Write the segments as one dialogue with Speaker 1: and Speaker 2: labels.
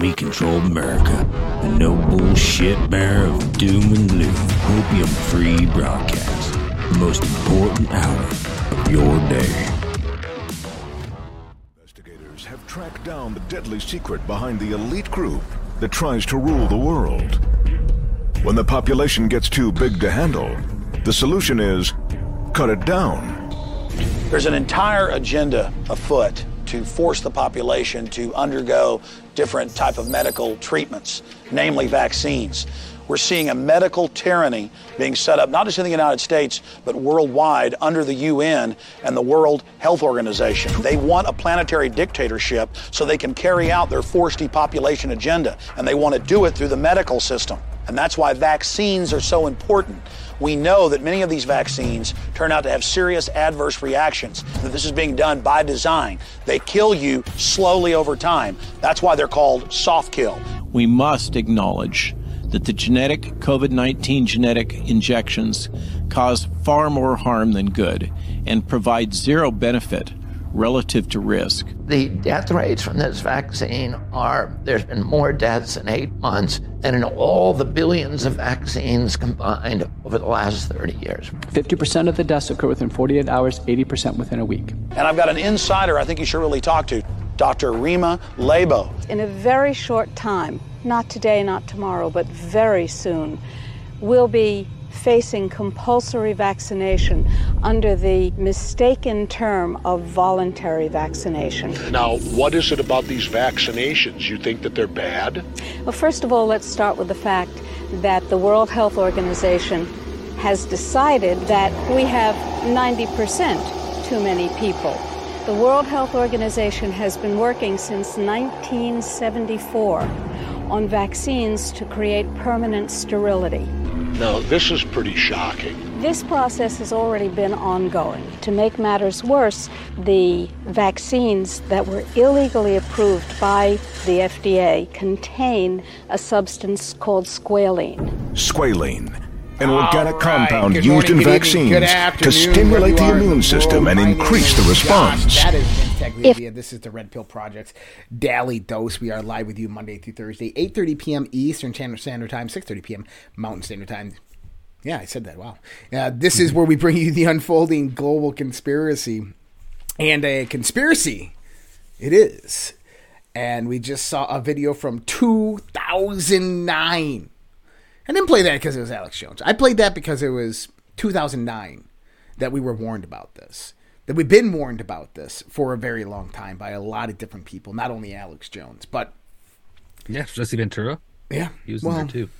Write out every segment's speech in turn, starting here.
Speaker 1: Broadcasting from the heart of commie controlled America, the no bullshit bearer of doom and gloom, opium free broadcast, the most important hour of your day.
Speaker 2: Investigators have tracked down the deadly secret behind the elite group that tries to rule the world. When the population gets too big to handle, the solution is cut it down.
Speaker 3: There's an entire agenda afoot to force the population to undergo different type of medical treatments, namely vaccines. We're seeing a medical tyranny being set up, not just in the United States, but worldwide under the UN and the World Health Organization. They want a planetary dictatorship so they can carry out their forced depopulation agenda, and they want to do it through the medical system. And that's why vaccines are so important. We know that many of these vaccines turn out to have serious adverse reactions, that this is being done by design. They kill you slowly over time. That's why they're called soft kill.
Speaker 4: We must acknowledge that the genetic COVID 19 genetic injections cause far more harm than good and provide zero benefit relative to risk.
Speaker 5: The death rates from this vaccine are there's been more deaths in eight months than in all the billions of vaccines combined over the last 30 years.
Speaker 6: 50% of the deaths occur within 48 hours, 80% within a week.
Speaker 3: And I've got an insider I think you should really talk to, Dr. Rima Laibow.
Speaker 7: In a very short time, not today, not tomorrow, but very soon, we'll be facing compulsory vaccination under the mistaken term of voluntary vaccination.
Speaker 8: Now, what is it about these vaccinations? You think that they're bad?
Speaker 7: Well, first of all, let's start with the fact that the World Health Organization has decided that we have 90% too many people. The World Health Organization has been working since 1974 on vaccines to create permanent sterility.
Speaker 8: Now, this is pretty shocking.
Speaker 7: This process has already been ongoing. To make matters worse, the vaccines that were illegally approved by the FDA contain a substance called squalene.
Speaker 2: Squalene, an organic
Speaker 9: right.
Speaker 2: compound
Speaker 9: Good
Speaker 2: used
Speaker 9: morning,
Speaker 2: in vaccines to stimulate the
Speaker 9: wherever you are
Speaker 2: immune
Speaker 9: the
Speaker 2: system and increase the
Speaker 9: Josh.
Speaker 2: response.
Speaker 9: That is Integrity
Speaker 7: If-
Speaker 9: This is the Red Pill Project's Daily Dose. We are live with you Monday through Thursday, 8.30 p.m. Eastern Standard Time, 6.30 p.m. Mountain Standard Time. Yeah, I said that. Wow. Uh, this is where we bring you the unfolding global conspiracy. And a conspiracy it is. And we just saw a video from 2009. I didn't play that because it was Alex Jones. I played that because it was 2009 that we were warned about this. That we've been warned about this for a very long time by a lot of different people, not only Alex Jones, but
Speaker 10: Yeah, Jesse Ventura.
Speaker 9: yeah,
Speaker 10: He was
Speaker 9: well,
Speaker 10: in there too.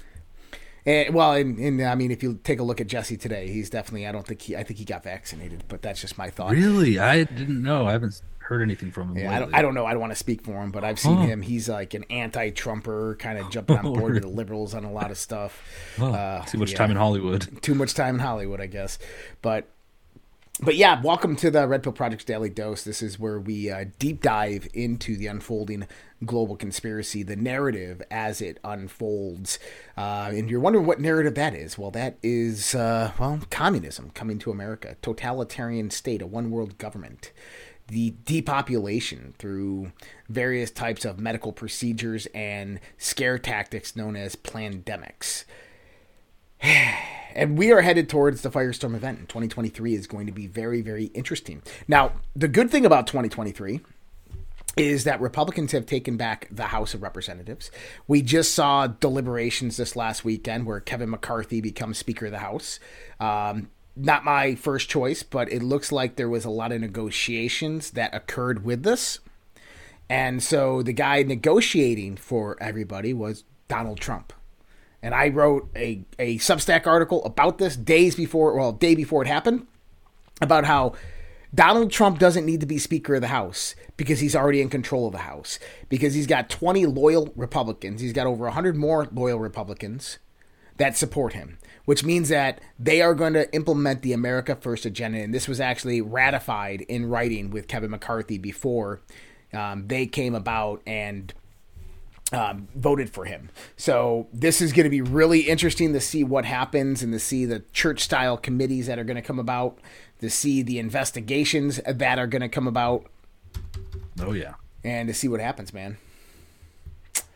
Speaker 9: And, well, and, and I mean, if you take a look at Jesse today, he's definitely. I don't think he. I think he got vaccinated, but that's just my thought.
Speaker 10: Really? I didn't know. I haven't heard anything from him.
Speaker 9: Yeah, I don't. I don't know. I don't want to speak for him, but I've seen
Speaker 10: Huh.
Speaker 9: him. He's like an anti-Trumper, kind of jumping on
Speaker 10: Oh,
Speaker 9: board with the liberals on a lot of stuff. Uh,
Speaker 10: too much
Speaker 9: yeah.
Speaker 10: time in Hollywood.
Speaker 9: Too much time in Hollywood, I guess. But but yeah, welcome to the Red Pill Project's Daily Dose. This is where we uh, deep dive into the unfolding global conspiracy, the narrative as it unfolds. Uh, and you're wondering what narrative that is. Well, that is, uh, well, communism coming to America, totalitarian state, a one world government. The depopulation through various types of medical procedures and scare tactics known as pandemics and we are headed towards the Firestorm event in 2023 is going to be very, very interesting. Now, the good thing about 2023 is that Republicans have taken back the House of Representatives. We just saw deliberations this last weekend where Kevin McCarthy becomes Speaker of the House. Um, not my first choice, but it looks like there was a lot of negotiations that occurred with this. And so the guy negotiating for everybody was Donald Trump. And I wrote a, a Substack article about this days before, well, day before it happened, about how Donald Trump doesn't need to be Speaker of the House because he's already in control of the House. Because he's got 20 loyal Republicans. He's got over 100 more loyal Republicans that support him, which means that they are going to implement the America First agenda. And this was actually ratified in writing with Kevin McCarthy before um, they came about and um, voted for him. So this is going to be really interesting to see what happens and to see the church style committees that are going to come about, to see the investigations that are going to come about.
Speaker 10: Oh yeah.
Speaker 9: and to see what happens, man.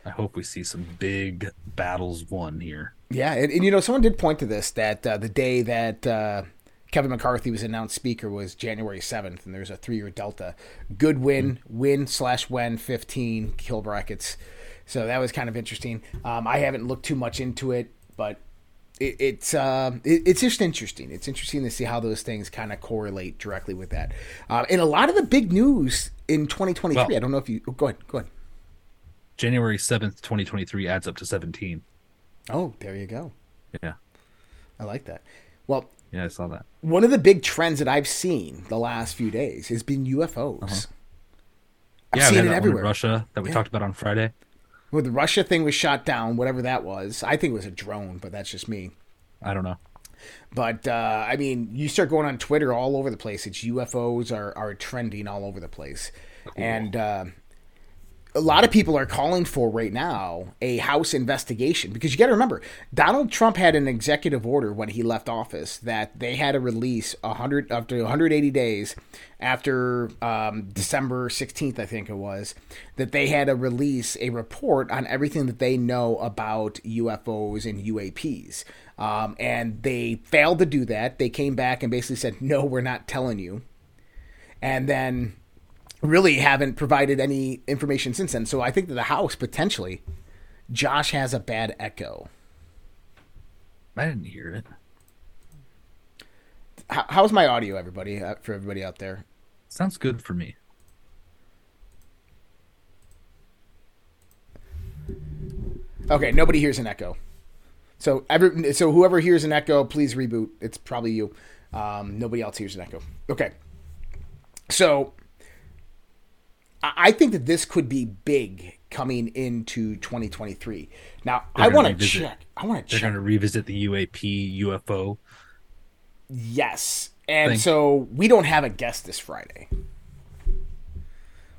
Speaker 10: I hope we see some big battles won here.
Speaker 9: Yeah, and, and you know, someone did point to this that uh, the day that uh, Kevin McCarthy was announced speaker was January seventh, and there's a three year delta. Good win, win slash when fifteen kill brackets. So that was kind of interesting. Um, I haven't looked too much into it, but it, it's uh, it, it's just interesting. It's interesting to see how those things kind of correlate directly with that. Uh, and a lot of the big news in 2023.
Speaker 10: Well-
Speaker 9: I don't know if you oh, go ahead. Go ahead.
Speaker 10: January 7th, 2023 adds up to 17.
Speaker 9: Oh, there you go.
Speaker 10: Yeah.
Speaker 9: I like that. Well,
Speaker 10: Yeah, I saw that.
Speaker 9: one of the big trends that I've seen the last few days has been UFOs. I've
Speaker 10: Uh-huh. yeah, we
Speaker 9: seen it
Speaker 10: that one in
Speaker 9: everywhere.
Speaker 10: Russia that we
Speaker 9: Yeah.
Speaker 10: talked about on Friday.
Speaker 9: Well, the Russia thing was shot down, whatever that was. I think it was a drone, but that's just me.
Speaker 10: I don't know.
Speaker 9: But uh, I mean, you start going on Twitter all over the place. It's UFOs are are trending all over the place, and uh, a lot of people are calling for right now a House investigation because you got to remember Donald Trump had an executive order when he left office that they had to release hundred after 180 days after um, December 16th, I think it was, that they had to release a report on everything that they know about UFOs and UAPs. Um, and they failed to do that. They came back and basically said, "No, we're not telling you." And then really haven't provided any information since then. So I think that the House potentially, Josh has a bad echo.
Speaker 10: I didn't hear it.
Speaker 9: How, how's my audio, everybody? Uh, for everybody out there,
Speaker 10: Sounds good for me.
Speaker 9: okay. Nobody hears an echo. So every so whoever hears an echo, please reboot. It's probably you. Um, nobody else hears an echo. Okay. So I think that this could be big coming into 2023. Now
Speaker 10: They're
Speaker 9: I want to check. I want to check.
Speaker 10: They're going to revisit the UAP UFO.
Speaker 9: Yes. And so we don't have a guest this Friday.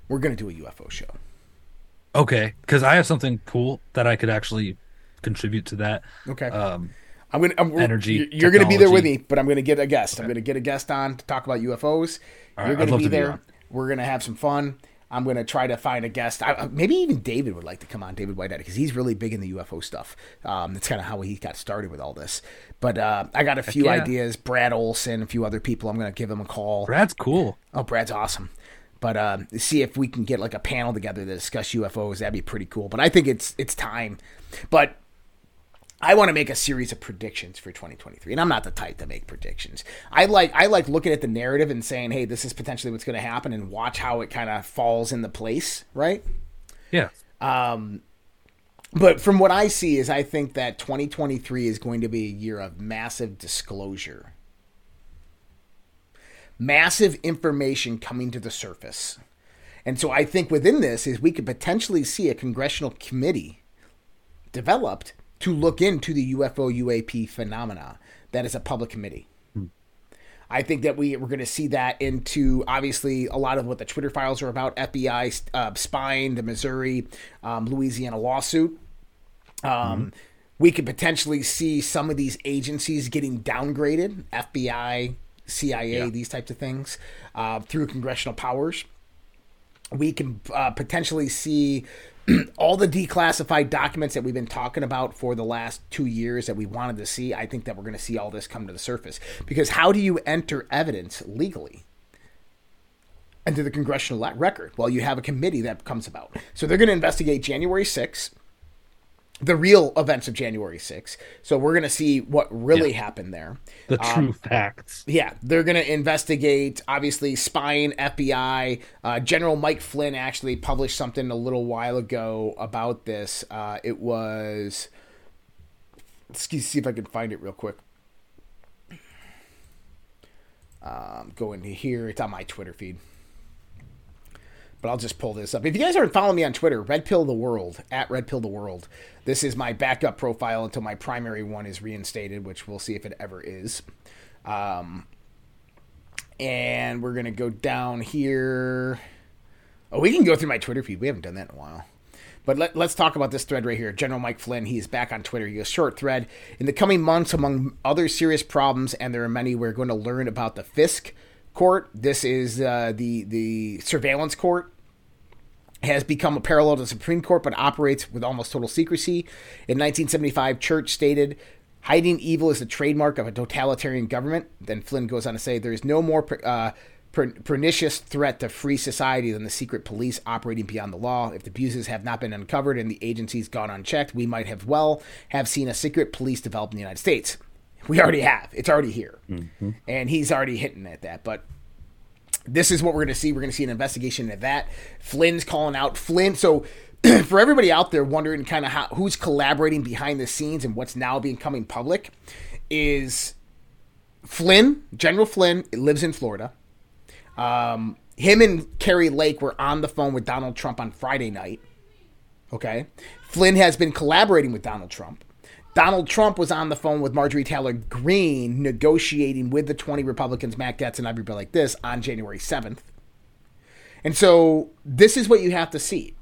Speaker 9: We're going to do a UFO show.
Speaker 10: Okay, because I have something cool that I could actually contribute to that.
Speaker 9: Okay.
Speaker 10: Um,
Speaker 9: I'm gonna I'm,
Speaker 10: Energy,
Speaker 9: You're, you're gonna be there with me, but I'm gonna get a guest. I'm gonna get a guest on to talk about UFOs.
Speaker 10: All right,
Speaker 9: you're gonna be
Speaker 10: to be
Speaker 9: there. We're gonna have some fun. I'm gonna try to find a guest. I, uh, maybe even David would like to come on, David Whitehead, because he's really big in the UFO stuff. Um, that's kind of how he got started with all this. But uh, I got a few
Speaker 10: yeah.
Speaker 9: ideas. Brad Olson, a few other people. I'm gonna give him a call.
Speaker 10: Brad's cool.
Speaker 9: Oh, Brad's awesome. But uh, see if we can get like a panel together to discuss UFOs. That'd be pretty cool. But I think it's it's time. But I want to make a series of predictions for 2023, and I'm not the type to make predictions. I like I like looking at the narrative and saying, "Hey, this is potentially what's going to happen," and watch how it kind of falls into place. Right?
Speaker 10: Yeah.
Speaker 9: Um, But from what I see, is I think that 2023 is going to be a year of massive disclosure, massive information coming to the surface, and so I think within this is we could potentially see a congressional committee developed to look into the UFO UAP phenomena. That is a public committee. I think that we we're going to see that into obviously a lot of what the Twitter files are about. FBI uh, spying the Missouri, um, Louisiana lawsuit. Um, We could potentially see some of these agencies getting downgraded, FBI, CIA,
Speaker 10: Yeah.
Speaker 9: these types of things, uh, through congressional powers we can uh, potentially see all the declassified documents that we've been talking about for the last two years that we wanted to see. I think that we're going to see all this come to the surface because how do you enter evidence legally? into the congressional record. Well, you have a committee that comes about. So they're going to investigate January 6th, the real events of January 6th. So we're going to see what really happened there.
Speaker 10: The true facts.
Speaker 9: Yeah, they're going to investigate, obviously, spying, FBI. Uh, General Mike Flynn actually published something a little while ago about this. Uh, it was. Let's see if I can find it real quick. Um, go into here. It's on my Twitter feed. But I'll just pull this up. If you guys aren't following me on Twitter, Red Pill the World, at Red Pill the World. This is my backup profile until my primary one is reinstated, which we'll see if it ever is. Um, and we're to go down here. Oh, we can go through my Twitter feed. We haven't done that in a while. But let, us talk about this thread right here. General Mike Flynn, he is back on Twitter. He goes, short thread. In the coming months, among other serious problems, and there are many, we're going to learn about the FISA court. This is uh, the, the surveillance court. has become a parallel to the Supreme Court, but operates with almost total secrecy. In 1975, Church stated, "Hiding evil is the trademark of a totalitarian government." Then Flynn goes on to say, "There is no more." Uh, pernicious threat to free society than the secret police operating beyond the law. If the abuses have not been uncovered and the agencies gone unchecked, we might have well have seen a secret police develop in the United States. We already have. It's already here. Mm-hmm. And he's already hitting at that. But this is what we're going to see. We're going to see an investigation into that. Flynn's calling out Flynn. So for everybody out there wondering kind of how who's collaborating behind the scenes and what's now becoming public is Flynn, General Flynn, lives in Florida. Um, him and Kari Lake were on the phone with Donald Trump on Friday night. Okay. Flynn has been collaborating with Donald Trump. Donald Trump was on the phone with Marjorie Taylor Greene negotiating with the 20 Republicans, Matt Gaetz, and everybody like this on January 7th. And so this is what you have to see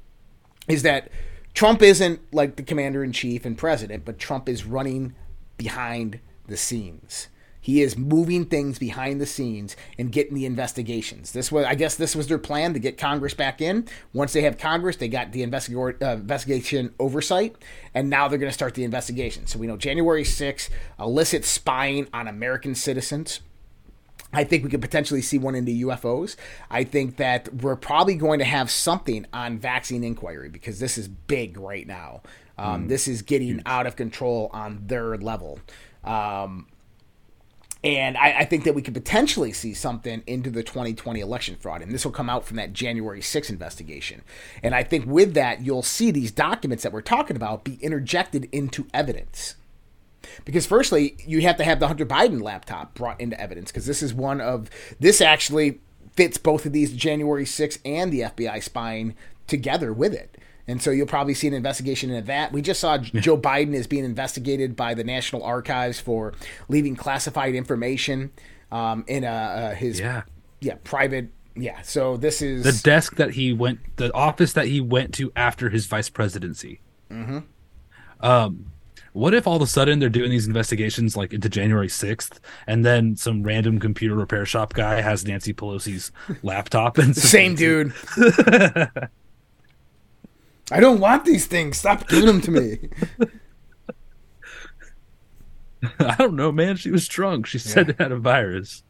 Speaker 9: is that Trump isn't like the commander in chief and president, but Trump is running behind the scenes. He is moving things behind the scenes and getting the investigations. This was, I guess, this was their plan to get Congress back in. Once they have Congress, they got the investig- uh, investigation oversight, and now they're going to start the investigation. So we know January 6th, illicit spying on American citizens. I think we could potentially see one into UFOs. I think that we're probably going to have something on vaccine inquiry because this is big right now. Um, mm. This is getting out of control on their level. Um, and I, I, think that we could potentially see something into the 2020 election fraud. And this will come out from that January 6 investigation. And I think with that, you'll see these documents that we're talking about be interjected into evidence. Because, firstly, you have to have the Hunter Biden laptop brought into evidence, because this is one of, this actually fits both of these January 6 and the FBI spying together with it. And so you'll probably see an investigation into that. We just saw Joe Biden is being investigated by the National Archives for leaving classified information um, in a, uh, his yeah. yeah private yeah. So this is
Speaker 10: the desk that he went, the office that he went to after his vice presidency.
Speaker 9: Mm-hmm.
Speaker 10: Um, what if all of a sudden they're doing these investigations like into January 6th and then some random computer repair shop guy has Nancy Pelosi's laptop and
Speaker 9: same dude. I don't want these things. Stop giving them to me.
Speaker 10: I don't know, man. She was drunk. She said yeah. it had a virus.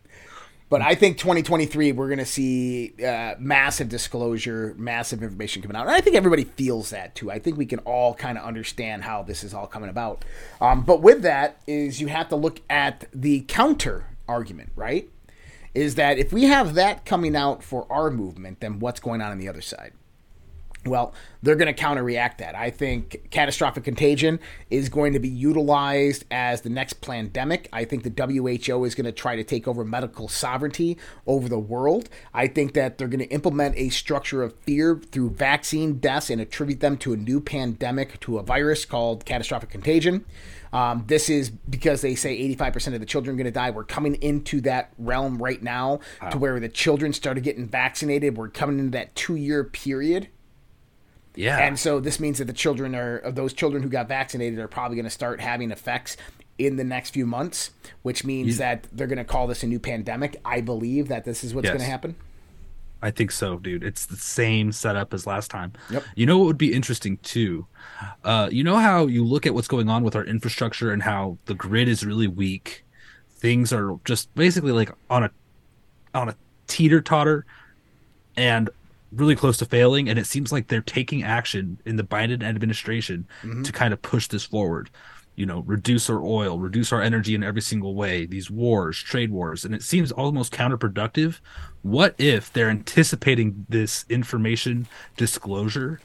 Speaker 9: But I think 2023, we're going to see uh, massive disclosure, massive information coming out. And I think everybody feels that too. I think we can all kind of understand how this is all coming about. Um, but with that, is you have to look at the counter argument, right? Is that if we have that coming out for our movement, then what's going on on the other side? Well, they're going to counter-react that. I think catastrophic contagion is going to be utilized as the next pandemic. I think the WHO is going to try to take over medical sovereignty over the world. I think that they're going to implement a structure of fear through vaccine deaths and attribute them to a new pandemic, to a virus called catastrophic contagion. Um, this is because they say 85% of the children are going to die. We're coming into that realm right now wow. to where the children started getting vaccinated. We're coming into that two year period
Speaker 10: yeah.
Speaker 9: And so this means that the children are those children who got vaccinated are probably going to start having effects in the next few months, which means that they're going to call this a new pandemic. I believe that this is what's yes. going to happen.
Speaker 10: I think so, dude. It's the same setup as last time.
Speaker 9: Yep.
Speaker 10: You know what would be interesting too? Uh, you know how you look at what's going on with our infrastructure and how the grid is really weak. Things are just basically like on a on a teeter totter, and really close to failing, and it seems like they're taking action in the Biden administration mm-hmm. to kind of push this forward. You know, reduce our oil, reduce our energy in every single way. These wars, trade wars, and it seems almost counterproductive. What if they're anticipating this information disclosure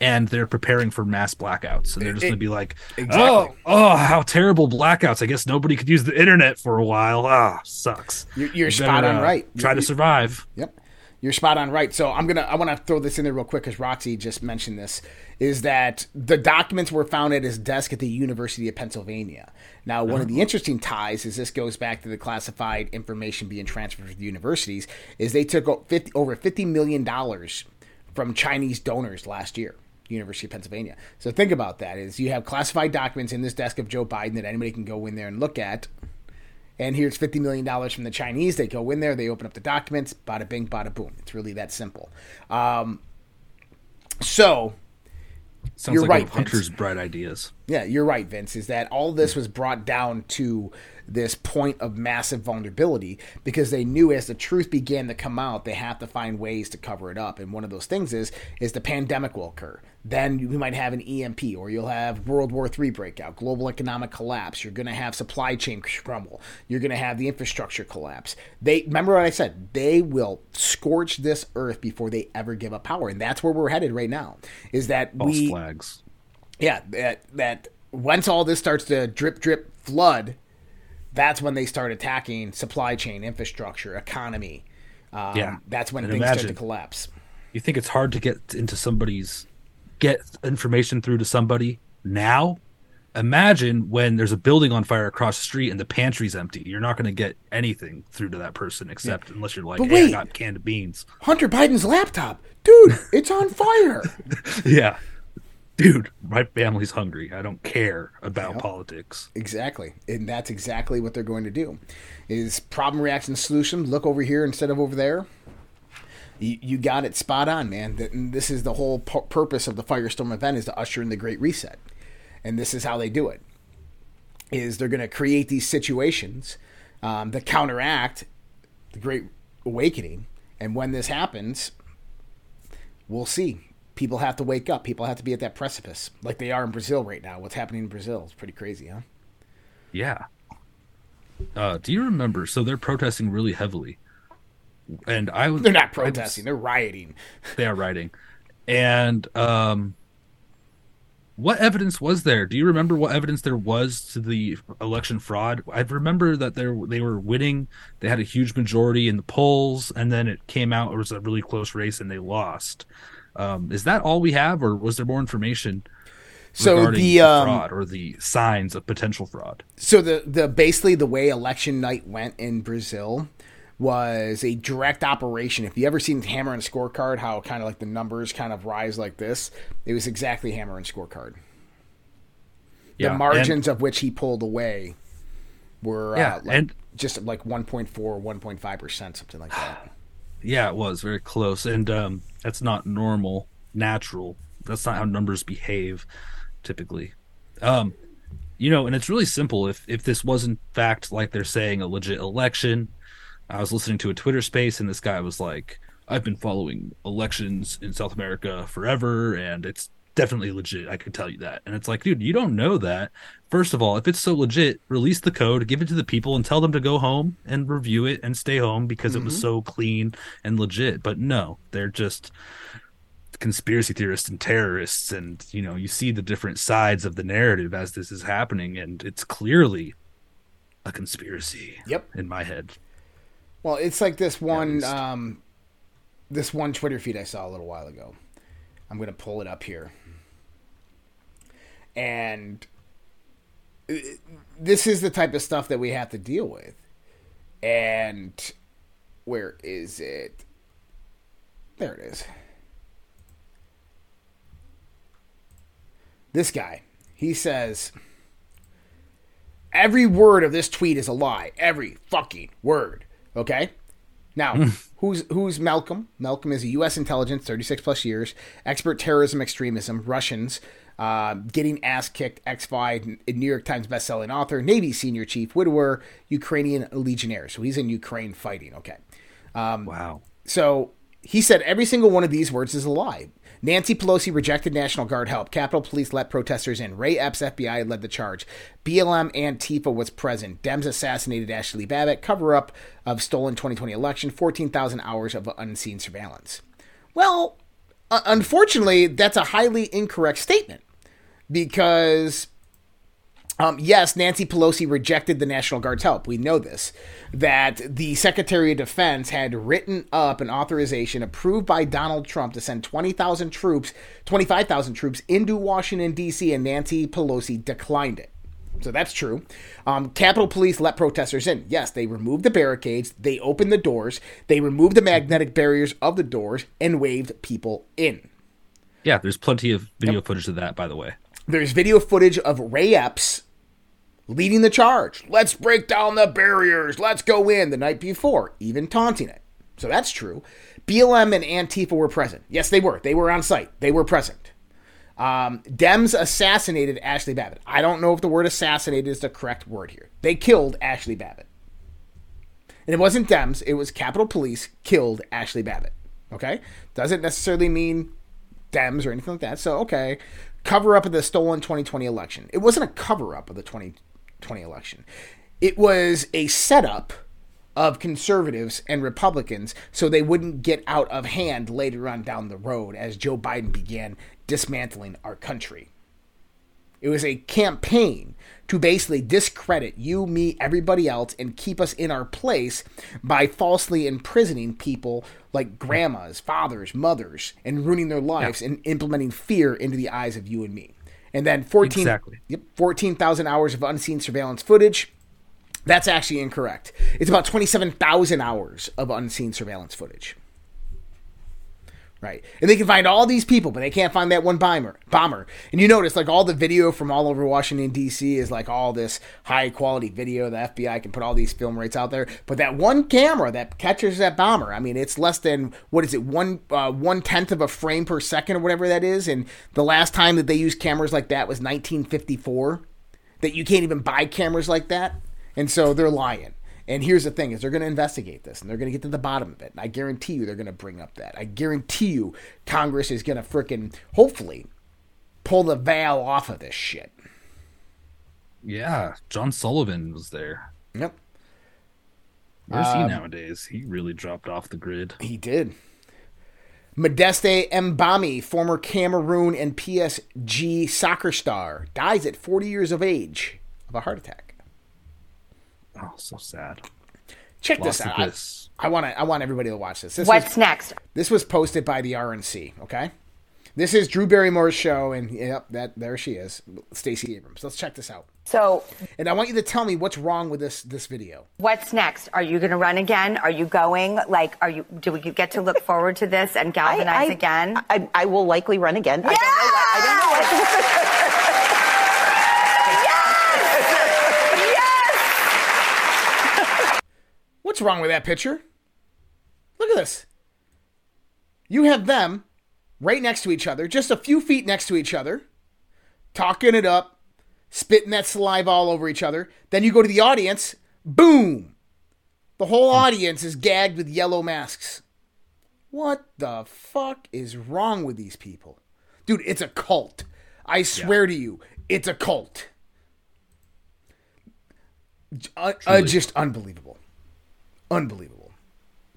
Speaker 10: and they're preparing for mass blackouts and they're just going to be like exactly. oh oh how terrible blackouts i guess nobody could use the internet for a while ah sucks
Speaker 9: you're, you're spot on uh, right
Speaker 10: try
Speaker 9: you're,
Speaker 10: to survive
Speaker 9: yep you're spot on right. So I'm gonna I want to throw this in there real quick because Roxy just mentioned this. Is that the documents were found at his desk at the University of Pennsylvania. Now, one of the uh-huh. interesting ties is this goes back to the classified information being transferred to the universities. Is they took 50, over fifty million dollars from Chinese donors last year. University of Pennsylvania. So think about that: is you have classified documents in this desk of Joe Biden that anybody can go in there and look at and here's $50 million from the Chinese. They go in there, they open up the documents, bada bing, bada boom. It's really that simple. Um, So
Speaker 10: Sounds
Speaker 9: You're
Speaker 10: like
Speaker 9: right,
Speaker 10: Hunter's
Speaker 9: Vince.
Speaker 10: bright ideas.
Speaker 9: Yeah, you're right, Vince.
Speaker 10: Yeah, you're right. Hunter's bright ideas.
Speaker 9: Yeah, you're right, Vince. Is that all this was brought down to this point of massive vulnerability because they knew as the truth began to come out, they have to find ways to cover it up. And one of those things is is the pandemic will occur. Then we might have an EMP, or you'll have World War III breakout, global economic collapse. You're going to have supply chain crumble. You're going to have the infrastructure collapse. They remember what I said. They will scorch this earth before they ever give up power, and that's where we're headed right now. Is that
Speaker 10: False
Speaker 9: we
Speaker 10: flags.
Speaker 9: yeah, that that once all this starts to drip drip flood, that's when they start attacking supply chain, infrastructure, economy. Um,
Speaker 10: Yeah.
Speaker 9: that's when
Speaker 10: And
Speaker 9: things start to collapse.
Speaker 10: You think it's hard to get into somebody's get information through to somebody now? Imagine when there's a building on fire across the street and the pantry's empty. You're not going to get anything through to that person except unless you're like,
Speaker 9: But
Speaker 10: "Hey,
Speaker 9: wait.
Speaker 10: I got canned beans."
Speaker 9: Hunter Biden's laptop, dude, it's on fire.
Speaker 10: yeah, dude, my family's hungry. I don't care about politics.
Speaker 9: Exactly, and that's exactly what they're going to do. Is problem, reaction, solution. Look over here instead of over there. You, you got it spot on, man. This is the whole pu- purpose of the Firestorm event is to usher in the Great Reset, and this is how they do it. Is they're going to create these situations um, that counteract the Great Awakening, and when this happens, we'll see. People have to wake up. People have to be at that precipice, like they are in Brazil right now. What's happening in Brazil is pretty crazy, huh?
Speaker 10: Yeah. Uh, do you remember? So they're protesting really heavily, and I was
Speaker 9: They're not
Speaker 10: I was-
Speaker 9: protesting; they're rioting.
Speaker 10: they are rioting, and um, what evidence was there? Do you remember what evidence there was to the election fraud? I remember that there they were winning. They had a huge majority in the polls, and then it came out it was a really close race, and they lost. Um, is that all we have, or was there more information?
Speaker 9: So
Speaker 10: regarding
Speaker 9: the, um,
Speaker 10: fraud or the signs of potential fraud.
Speaker 9: So the the basically the way election night went in Brazil was a direct operation. If you ever seen Hammer and Scorecard, how kind of like the numbers kind of rise like this, it was exactly Hammer and Scorecard.
Speaker 10: Yeah,
Speaker 9: the margins of which he pulled away were
Speaker 10: Yeah,
Speaker 9: uh, like
Speaker 10: and-
Speaker 9: just like 1.4 1.5 percent, something like that.
Speaker 10: Yeah, it was very close, and um, that's not normal, natural. That's not how numbers behave, typically. Um, you know, and it's really simple. If if this was in fact like they're saying a legit election, I was listening to a Twitter space, and this guy was like, "I've been following elections in South America forever, and it's definitely legit. I could tell you that." And it's like, dude, you don't know that. First of all, if it's so legit, release the code, give it to the people, and tell them to go home and review it and stay home because it was
Speaker 9: Mhm.
Speaker 10: so clean and legit. But no, they're just conspiracy theorists and terrorists and you know you see the different sides of the narrative as this is happening and it's clearly a conspiracy
Speaker 9: Yep.
Speaker 10: in my head
Speaker 9: Well, it's like this one um, this one Twitter feed I saw a little while ago. I'm going to pull it up here. And uh, this is the type of stuff that we have to deal with. And where is it? There it is. This guy, he says, every word of this tweet is a lie. Every fucking word. Okay? Now, who's who's Malcolm? Malcolm is a U.S. intelligence, 36 plus years, expert terrorism, extremism, Russians, uh, getting ass kicked, X5, New York Times bestselling author, Navy senior chief, widower, Ukrainian legionnaire. So he's in Ukraine fighting. Okay. Um,
Speaker 10: wow.
Speaker 9: So he said every single one of these words is a lie. Nancy Pelosi rejected National Guard help. Capitol Police let protesters in. Ray Epps, FBI, led the charge. BLM Antifa was present. Dems assassinated Ashley Babbitt. Cover up of stolen 2020 election. 14,000 hours of unseen surveillance. Well, uh, unfortunately, that's a highly incorrect statement because um, yes, Nancy Pelosi rejected the National Guard's help. We know this. That the Secretary of Defense had written up an authorization approved by Donald Trump to send 20,000 troops, 25,000 troops into Washington, D.C., and Nancy Pelosi declined it. So that's true. Um, Capitol Police let protesters in. Yes, they removed the barricades, they opened the doors, they removed the magnetic barriers of the doors, and waved people in.
Speaker 10: yeah there's plenty of video footage of that by the way
Speaker 9: There's video footage of Ray Epps leading the charge. Let's break down the barriers. Let's go in the night before, even taunting it. So that's true. BLM and Antifa were present. Yes, they were. They were on site. They were present. Um, Dems assassinated Ashley Babbitt. I don't know if the word assassinated is the correct word here. They killed Ashley Babbitt. And it wasn't Dems, it was Capitol Police killed Ashley Babbitt. Okay? Doesn't necessarily mean Dems or anything like that. So, okay. Cover up of the stolen 2020 election. It wasn't a cover up of the 2020 election, it was a setup of conservatives and Republicans so they wouldn't get out of hand later on down the road as Joe Biden began dismantling our country. It was a campaign to basically discredit you, me, everybody else, and keep us in our place by falsely imprisoning people like grandmas, fathers, mothers, and ruining their lives yeah. and implementing fear into the eyes of you and me. And then 14, exactly. yep, 14,000 hours of unseen surveillance footage. That's actually incorrect. It's about 27,000 hours of unseen surveillance footage. Right. And they can find all these people, but they can't find that one bomber. Bomber. And you notice like all the video from all over Washington D.C. is like all this high quality video. The FBI can put all these film rates out there, but that one camera that catches that bomber, I mean, it's less than what is it one uh, one tenth of a frame per second or whatever that is. And the last time that they used cameras like that was 1954. That you can't even buy cameras like that, and so they're lying. And here's the thing: is they're going to investigate this, and they're going to get to the bottom of it. And I guarantee you, they're going to bring up that. I guarantee you, Congress is going to fricking hopefully pull the veil off of this shit.
Speaker 10: Yeah, John Sullivan was there.
Speaker 9: Yep.
Speaker 10: Where's um, he nowadays? He really dropped off the grid.
Speaker 9: He did. Modeste Mbami, former Cameroon and PSG soccer star, dies at 40 years of age of a heart attack.
Speaker 10: Oh, so sad.
Speaker 9: Check Lost this out. I want to. I want everybody to watch this. this
Speaker 11: What's
Speaker 9: was,
Speaker 11: next?
Speaker 9: This was posted by the RNC. Okay. This is Drew Barrymore's show, and yep, that there she is, Stacey Abrams. Let's check this out.
Speaker 11: So,
Speaker 9: and I want you to tell me what's wrong with this this video.
Speaker 11: What's next? Are you going to run again? Are you going? Like, are you? Do we get to look forward to this and galvanize I, I, again?
Speaker 12: I, I, will likely run again.
Speaker 11: Yeah! I don't know. What, I don't know. What,
Speaker 9: What's wrong with that picture? Look at this. You have them right next to each other, just a few feet next to each other, talking it up, spitting that saliva all over each other. Then you go to the audience, boom! The whole audience is gagged with yellow masks. What the fuck is wrong with these people? Dude, it's a cult. I swear yeah. to you, it's a cult. Uh, uh, just unbelievable. Unbelievable.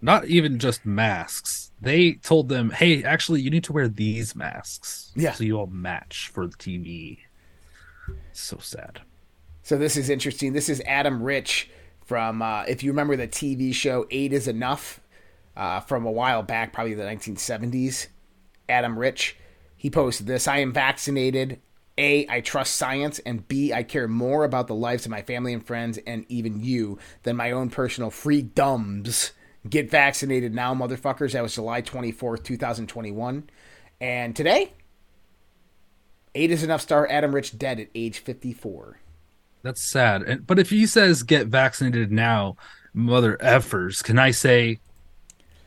Speaker 10: Not even just masks. They told them, "Hey, actually, you need to wear these masks,
Speaker 9: yeah,
Speaker 10: so you all match for the TV." So sad.
Speaker 9: So this is interesting. This is Adam Rich from, uh, if you remember the TV show Eight Is Enough, uh, from a while back, probably the 1970s. Adam Rich, he posted this: "I am vaccinated. A, I trust science, and B, I care more about the lives of my family and friends and even you than my own personal free dumbs. Get vaccinated now, motherfuckers. That was July 24th, 2021. And today, eight is enough star Adam Rich dead at age 54.
Speaker 10: That's sad. But if he says get vaccinated now, mother effers, can I say,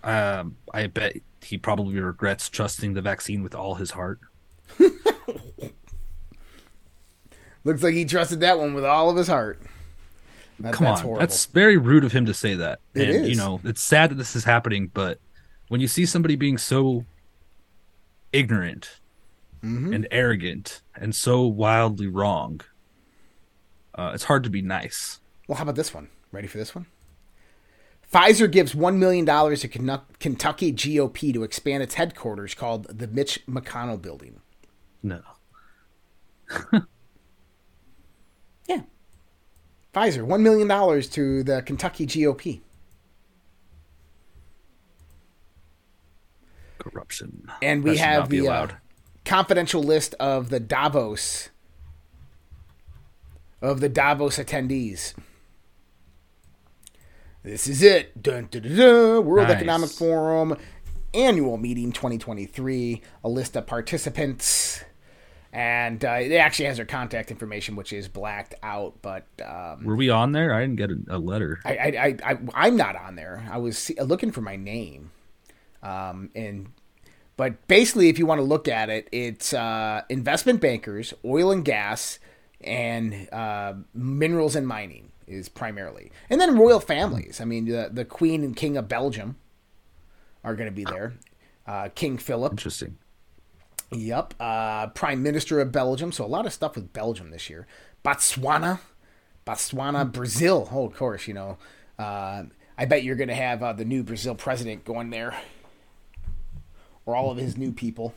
Speaker 10: um, I bet he probably regrets trusting the vaccine with all his heart?
Speaker 9: Looks like he trusted that one with all of his heart.
Speaker 10: That, Come that's on, horrible. that's very rude of him to say that. It and, is. You know, it's sad that this is happening, but when you see somebody being so ignorant mm-hmm. and arrogant and so wildly wrong, uh, it's hard to be nice.
Speaker 9: Well, how about this one? Ready for this one? Pfizer gives $1 million to Kentucky GOP to expand its headquarters called the Mitch McConnell Building.
Speaker 10: No.
Speaker 9: Yeah. Pfizer, $1 million to the Kentucky GOP.
Speaker 10: Corruption.
Speaker 9: And we have the uh, confidential list of the Davos of the Davos attendees. This is it. Dun, dun, dun, World nice. Economic Forum annual meeting 2023. A list of participants and uh, it actually has her contact information, which is blacked out. But um,
Speaker 10: Were we on there? I didn't get a, a letter.
Speaker 9: I, I, I, I, I'm not on there. I was looking for my name, um, and but basically, if you want to look at it, it's uh, investment bankers, oil and gas, and uh, minerals and mining is primarily, and then royal families. I mean, the the Queen and King of Belgium are going to be there. Uh, King Philip.
Speaker 10: Interesting.
Speaker 9: Yep. Uh, Prime Minister of Belgium. So a lot of stuff with Belgium this year. Botswana. Botswana, Brazil. Oh, of course, you know. Uh, I bet you're going to have uh, the new Brazil president going there. Or all of his new people.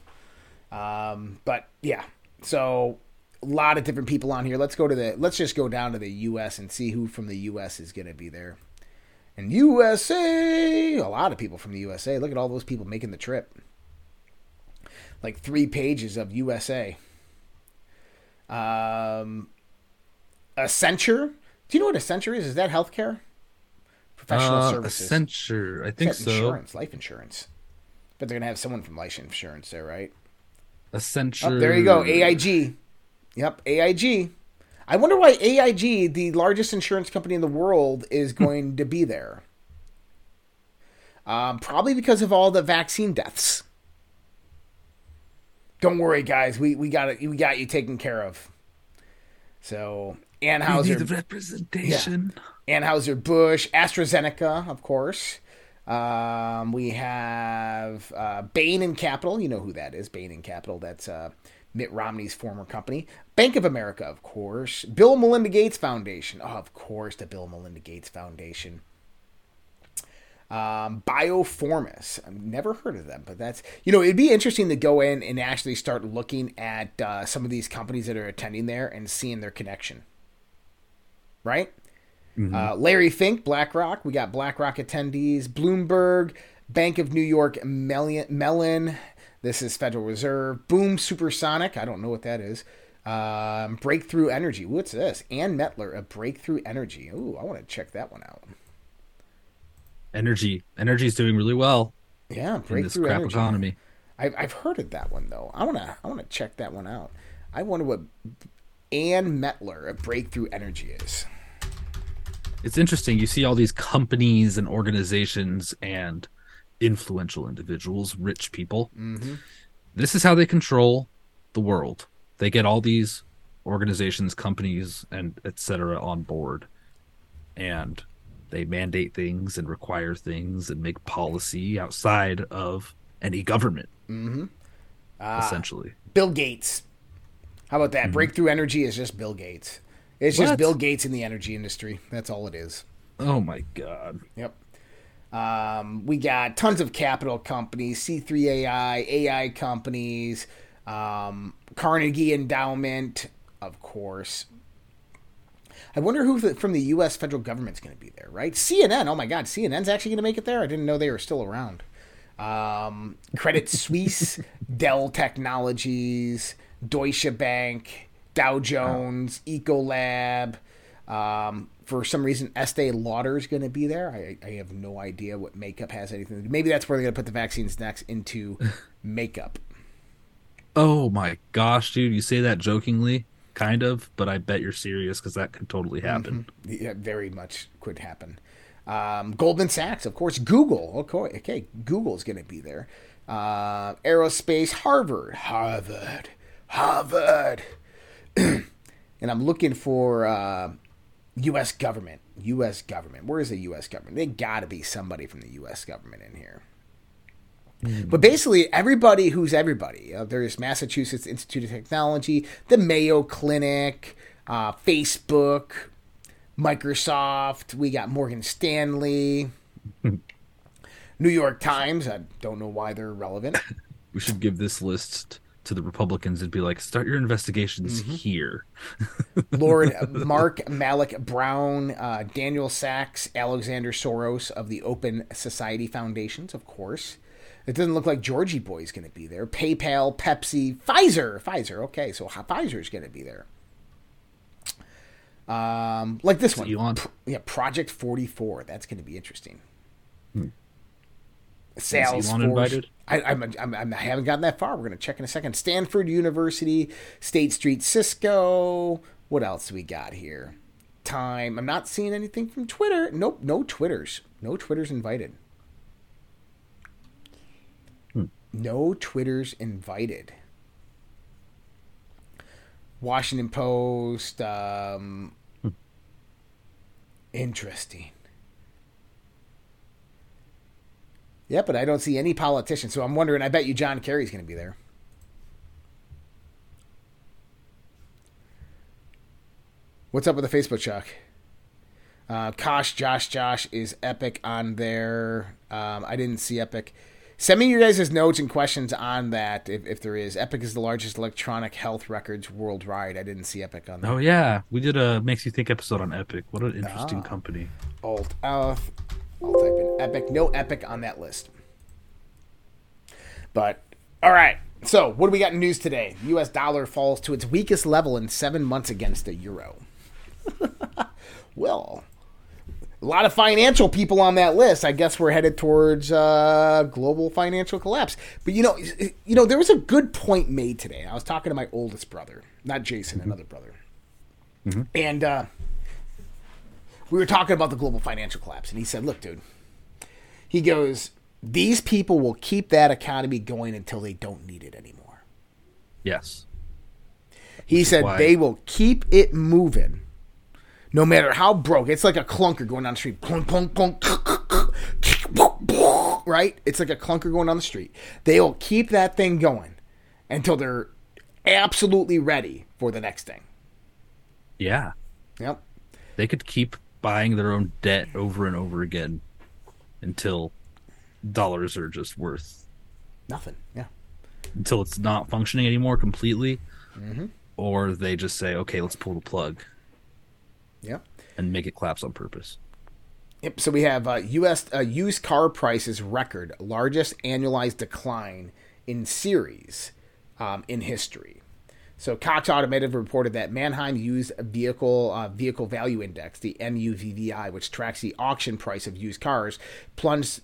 Speaker 9: Um, but yeah. So a lot of different people on here. Let's go to the let's just go down to the US and see who from the US is going to be there. And USA, a lot of people from the USA. Look at all those people making the trip like three pages of USA. Um, Accenture. Do you know what a Accenture is? Is that healthcare? Professional
Speaker 10: Uh,
Speaker 9: services.
Speaker 10: Accenture, I think so.
Speaker 9: Insurance, life insurance. But they're gonna have someone from life insurance there, right?
Speaker 10: Accenture.
Speaker 9: Oh, there you go. AIG. Yep, AIG. I wonder why AIG, the largest insurance company in the world, is going to be there. Um, probably because of all the vaccine deaths. Don't worry, guys. We we got it. We got you taken care of. So Anheuser
Speaker 10: We need the representation.
Speaker 9: Yeah. Anheuser Busch, AstraZeneca, of course. Um, we have uh, Bain and Capital. You know who that is? Bain and Capital. That's uh, Mitt Romney's former company. Bank of America, of course. Bill Melinda Gates Foundation. Oh, of course, the Bill Melinda Gates Foundation. Um, Biofourmis. I've never heard of them, but that's you know it'd be interesting to go in and actually start looking at uh, some of these companies that are attending there and seeing their connection. Right. Uh, Larry Fink, BlackRock. We got BlackRock attendees. Bloomberg, Bank of New York, Mellon. Mellon. This is Federal Reserve. Boom Supersonic. I don't know what that is. Um, Breakthrough Energy. What's this? Ann Mettler of Breakthrough Energy. Ooh, I want to check that one out.
Speaker 10: Energy. Energy is doing really well.
Speaker 9: Yeah,
Speaker 10: in this
Speaker 9: Breakthrough
Speaker 10: crap
Speaker 9: Energy.
Speaker 10: economy.
Speaker 9: I've, I've heard of that one though. I wanna I wanna check that one out. I wonder what Ann Mettler of Breakthrough Energy is.
Speaker 10: It's interesting. You see all these companies and organizations and influential individuals, rich people.
Speaker 9: Mm-hmm.
Speaker 10: This is how they control the world. They get all these organizations, companies, and etc. on board, and they mandate things and require things and make policy outside of any government.
Speaker 9: Mm-hmm. Ah,
Speaker 10: essentially,
Speaker 9: Bill Gates. How about that? Breakthrough Energy is just Bill Gates. It's just Bill Gates in the energy industry. That's all it is.
Speaker 10: Oh my god.
Speaker 9: Yep. Um, we got tons of capital companies, C3AI, AI companies, um, Carnegie Endowment, of course. I wonder who the, from the U.S. federal government's going to be there, right? CNN. Oh my God, CNN's actually going to make it there. I didn't know they were still around. Um, Credit Suisse, Dell Technologies, Deutsche Bank, Dow Jones, Ecolab. Um, for some reason, Estee Lauder is going to be there. I, I have no idea what makeup has anything to do. Maybe that's where they're going to put the vaccines next into makeup.
Speaker 10: Oh my gosh, dude! You say that jokingly, kind of, but I bet you're serious because that could totally happen.
Speaker 9: Mhm. Yeah, very much could happen. Um, Goldman Sachs, of course. Google. Okay, okay. Google's going to be there. Uh, aerospace. Harvard. Harvard. Harvard. and I'm looking for uh, U.S. government. U.S. government. Where is the U.S. government? They got to be somebody from the U.S. government in here. But basically, everybody who's everybody. Uh, there's Massachusetts Institute of Technology, the Mayo Clinic, uh, Facebook, Microsoft. We got Morgan Stanley, New York Times. I don't know why they're relevant.
Speaker 10: We should give this list to the Republicans and be like, start your investigations
Speaker 9: Mhm.
Speaker 10: here.
Speaker 9: Lord Mark Malloch Brown, uh, Daniel Sachs, Alexander Soros of the Open Society Foundations, of course. It doesn't look like Georgie Boy's going to be there. PayPal, Pepsi, Pfizer, Pfizer. Okay, so Pfizer's going to be there. Um, like this one, Pro- yeah, Project Forty Four. That's going to be interesting. Salesforce.
Speaker 10: Elon invited?
Speaker 9: I, I'm, I'm, I'm, I haven't gotten that far. We're going to check in a second. Stanford University, State Street, Cisco. What else we got here? Time. I'm not seeing anything from Twitter. Nope, no Twitters. No Twitters invited.
Speaker 10: Hmm.
Speaker 9: No Twitters invited. Washington Post. Um,
Speaker 10: Hmm.
Speaker 9: Interesting. Yeah, but I don't see any politicians. So I'm wondering. I bet you John Kerry's going to be there. What's up with the Facebook Chuck? Uh, Kosh, Josh, Josh is Epic on there. Um, I didn't see Epic. Send me your guys' notes and questions on that if, if there is. Epic is the largest electronic health records worldwide. I didn't see Epic on that.
Speaker 10: Oh yeah, we did a makes you think episode on Epic. What an interesting
Speaker 9: Ah.
Speaker 10: company.
Speaker 9: Alt F. I'll type in Epic. No Epic on that list. But all right. So what do we got in news today? U.S. dollar falls to its weakest level in seven months against the euro. well, a lot of financial people on that list. I guess we're headed towards uh, global financial collapse. But you know, you know, there was a good point made today. I was talking to my oldest brother, not Jason, another brother, and uh, we were talking about the global financial collapse, and he said, "Look, dude," he goes, "These people will keep that economy going until they don't need it anymore."
Speaker 10: Yes.
Speaker 9: He said they will keep it moving, no matter how broke. It's like a clunker going down the street. Clunk, clunk, clunk, right? It's like a clunker going down the street. They will keep that thing going until they're absolutely ready for the next thing.
Speaker 10: Yeah.
Speaker 9: Yep.
Speaker 10: They could keep buying their own debt over and over again until dollars are just worth
Speaker 9: Nothing. Yeah.
Speaker 10: until it's not functioning anymore completely,
Speaker 9: Mm-hmm.
Speaker 10: or they just say, "Okay, let's pull the plug
Speaker 9: Yep.
Speaker 10: and make it collapse on purpose."
Speaker 9: Yep. So we have uh, U.S. Uh, used car prices record largest annualized decline in series um, in history. So Cox Automotive reported that Manheim Used Vehicle uh, Vehicle Value Index, the MUVVI, which tracks the auction price of used cars, plunged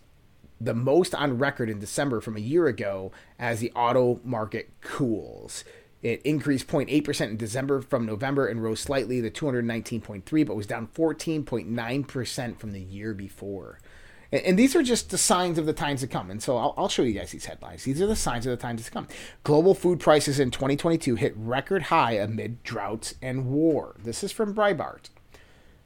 Speaker 9: the most on record in December from a year ago as the auto market cools. It increased 0.8% in December from November and rose slightly to 219.3, but was down 14.9% from the year before. And, and these are just the signs of the times to come. And so I'll, I'll show you guys these headlines. These are the signs of the times to come. Global food prices in 2022 hit record high amid droughts and war. This is from Breitbart.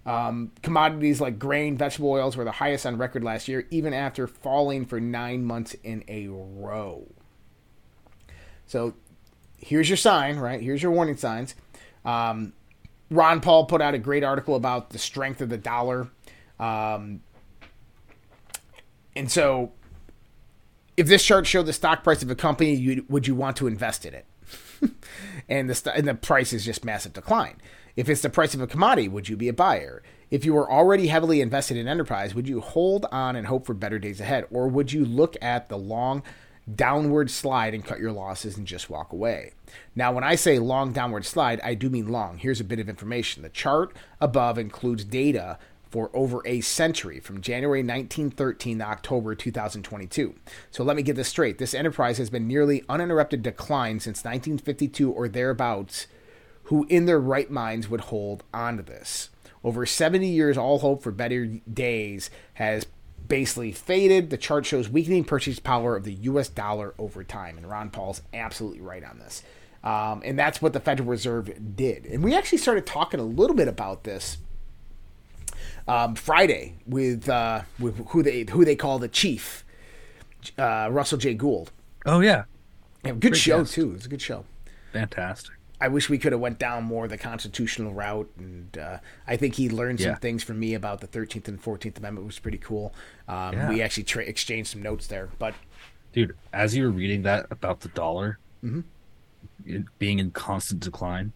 Speaker 9: Um, commodities like grain, vegetable oils were the highest on record last year, even after falling for nine months in a row. So here's your sign, right? Here's your warning signs. Um, Ron Paul put out a great article about the strength of the dollar. Um, and so, if this chart showed the stock price of a company, you, would you want to invest in it? and the and the price is just massive decline. If it's the price of a commodity, would you be a buyer? If you were already heavily invested in enterprise, would you hold on and hope for better days ahead, or would you look at the long downward slide and cut your losses and just walk away? Now, when I say long downward slide, I do mean long. Here's a bit of information. The chart above includes data for over a century from January 1913 to October 2022. So let me get this straight. This enterprise has been nearly uninterrupted decline since 1952 or thereabouts. Who in their right minds would hold on to this? Over 70 years, all hope for better days has basically faded. The chart shows weakening purchase power of the U.S. dollar over time, and Ron Paul's absolutely right on this. Um, and that's what the Federal Reserve did. And we actually started talking a little bit about this um, Friday with uh, with who they who they call the chief, uh, Russell J. Gould.
Speaker 10: Oh yeah,
Speaker 9: Yeah, good
Speaker 10: Great
Speaker 9: show
Speaker 10: guest.
Speaker 9: too. It was a good show.
Speaker 10: fantastic.
Speaker 9: I wish we could have went down more the constitutional route, and uh, I think he learned some
Speaker 10: Yeah.
Speaker 9: things from me about the Thirteenth and Fourteenth Amendment, which was pretty cool. Um,
Speaker 10: Yeah.
Speaker 9: We actually tra- exchanged some notes there, but
Speaker 10: Dude, as you were reading that about the dollar
Speaker 9: Mhm.
Speaker 10: it being in constant decline,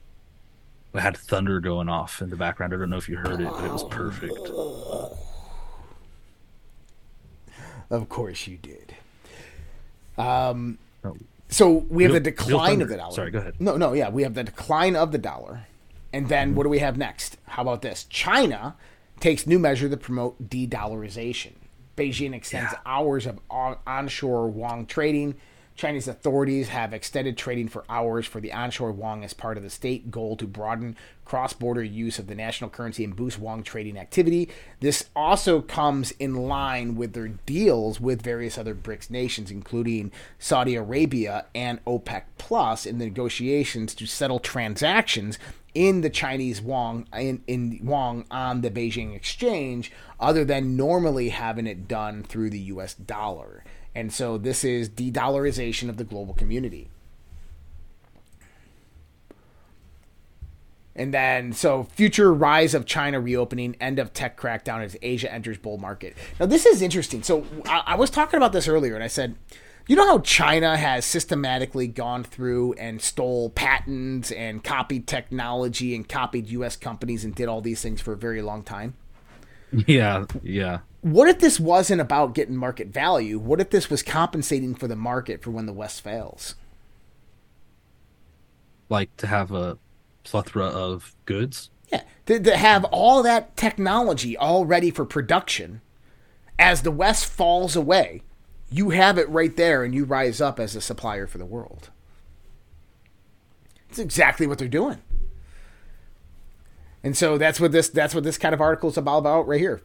Speaker 10: I had thunder going off in the background. I don't know if you heard it, but it was perfect.
Speaker 9: of course you did. Um,
Speaker 10: Oh.
Speaker 9: So we have
Speaker 10: Real-
Speaker 9: the decline of the dollar.
Speaker 10: Sorry, go ahead.
Speaker 9: No, no, yeah, we have the decline of the dollar, and then what do we have next? How about this? China takes new measure to promote de-dollarization. Beijing extends hours of on- onshore yuan trading. Chinese authorities have extended trading for hours for the onshore yuan as part of the state goal to broaden cross border use of the national currency and boost yuan trading activity. This also comes in line with their deals with various other BRICS nations, including Saudi Arabia and OPEC Plus, in the negotiations to settle transactions in the Chinese yuan in, in yuan on the Beijing exchange, other than normally having it done through the U.S. dollar. And so this is de-dollarization of the global community. And then, so future rise of China reopening, end of tech crackdown as Asia enters bull market. Now, this is interesting. So, I, I was talking about this earlier, and I said, you know how China has systematically gone through and stole patents and copied technology and copied U.S. companies and did all these things for a very long time?
Speaker 10: Yeah, yeah.
Speaker 9: What if this wasn't about getting market value? What if this was compensating for the market for when the West fails?
Speaker 10: Like to have a plethora of goods?
Speaker 9: Yeah, to, to have all that technology all ready for production as the West falls away you have it right there and you rise up as a supplier for the world. It's exactly what they're doing. And so that's what this that's what this kind of article is about, about right here.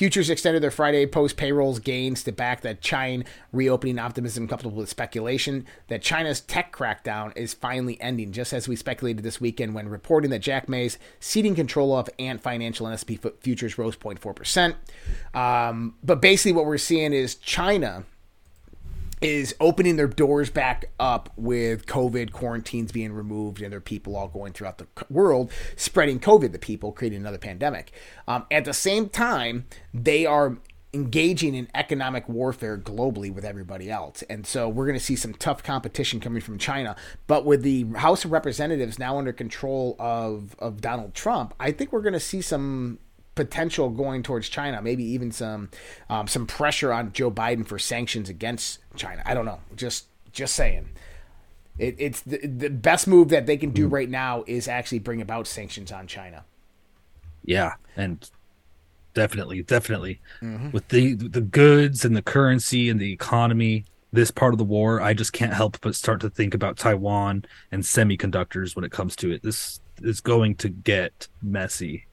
Speaker 9: Futures extended their Friday post payrolls gains to back that China reopening optimism coupled with speculation that China's tech crackdown is finally ending, just as we speculated this weekend when reporting that Jack Ma's ceding control of Ant Financial and SP futures rose 0.4%. Um, but basically, what we're seeing is China is opening their doors back up with COVID quarantines being removed and there are people all going throughout the world spreading COVID to people, creating another pandemic. Um, at the same time, they are engaging in economic warfare globally with everybody else. And so we're going to see some tough competition coming from China. But with the House of Representatives now under control of, of Donald Trump, I think we're going to see some potential going towards China, maybe even some um, some pressure on Joe Biden for sanctions against China. I don't know. Just just saying. It, it's the, the best move that they can do mm-hmm. right now is actually bring about sanctions on China.
Speaker 10: Yeah, and definitely, definitely mm-hmm. with the the goods and the currency and the economy. This part of the war, I just can't help but start to think about Taiwan and semiconductors when it comes to it. This is going to get messy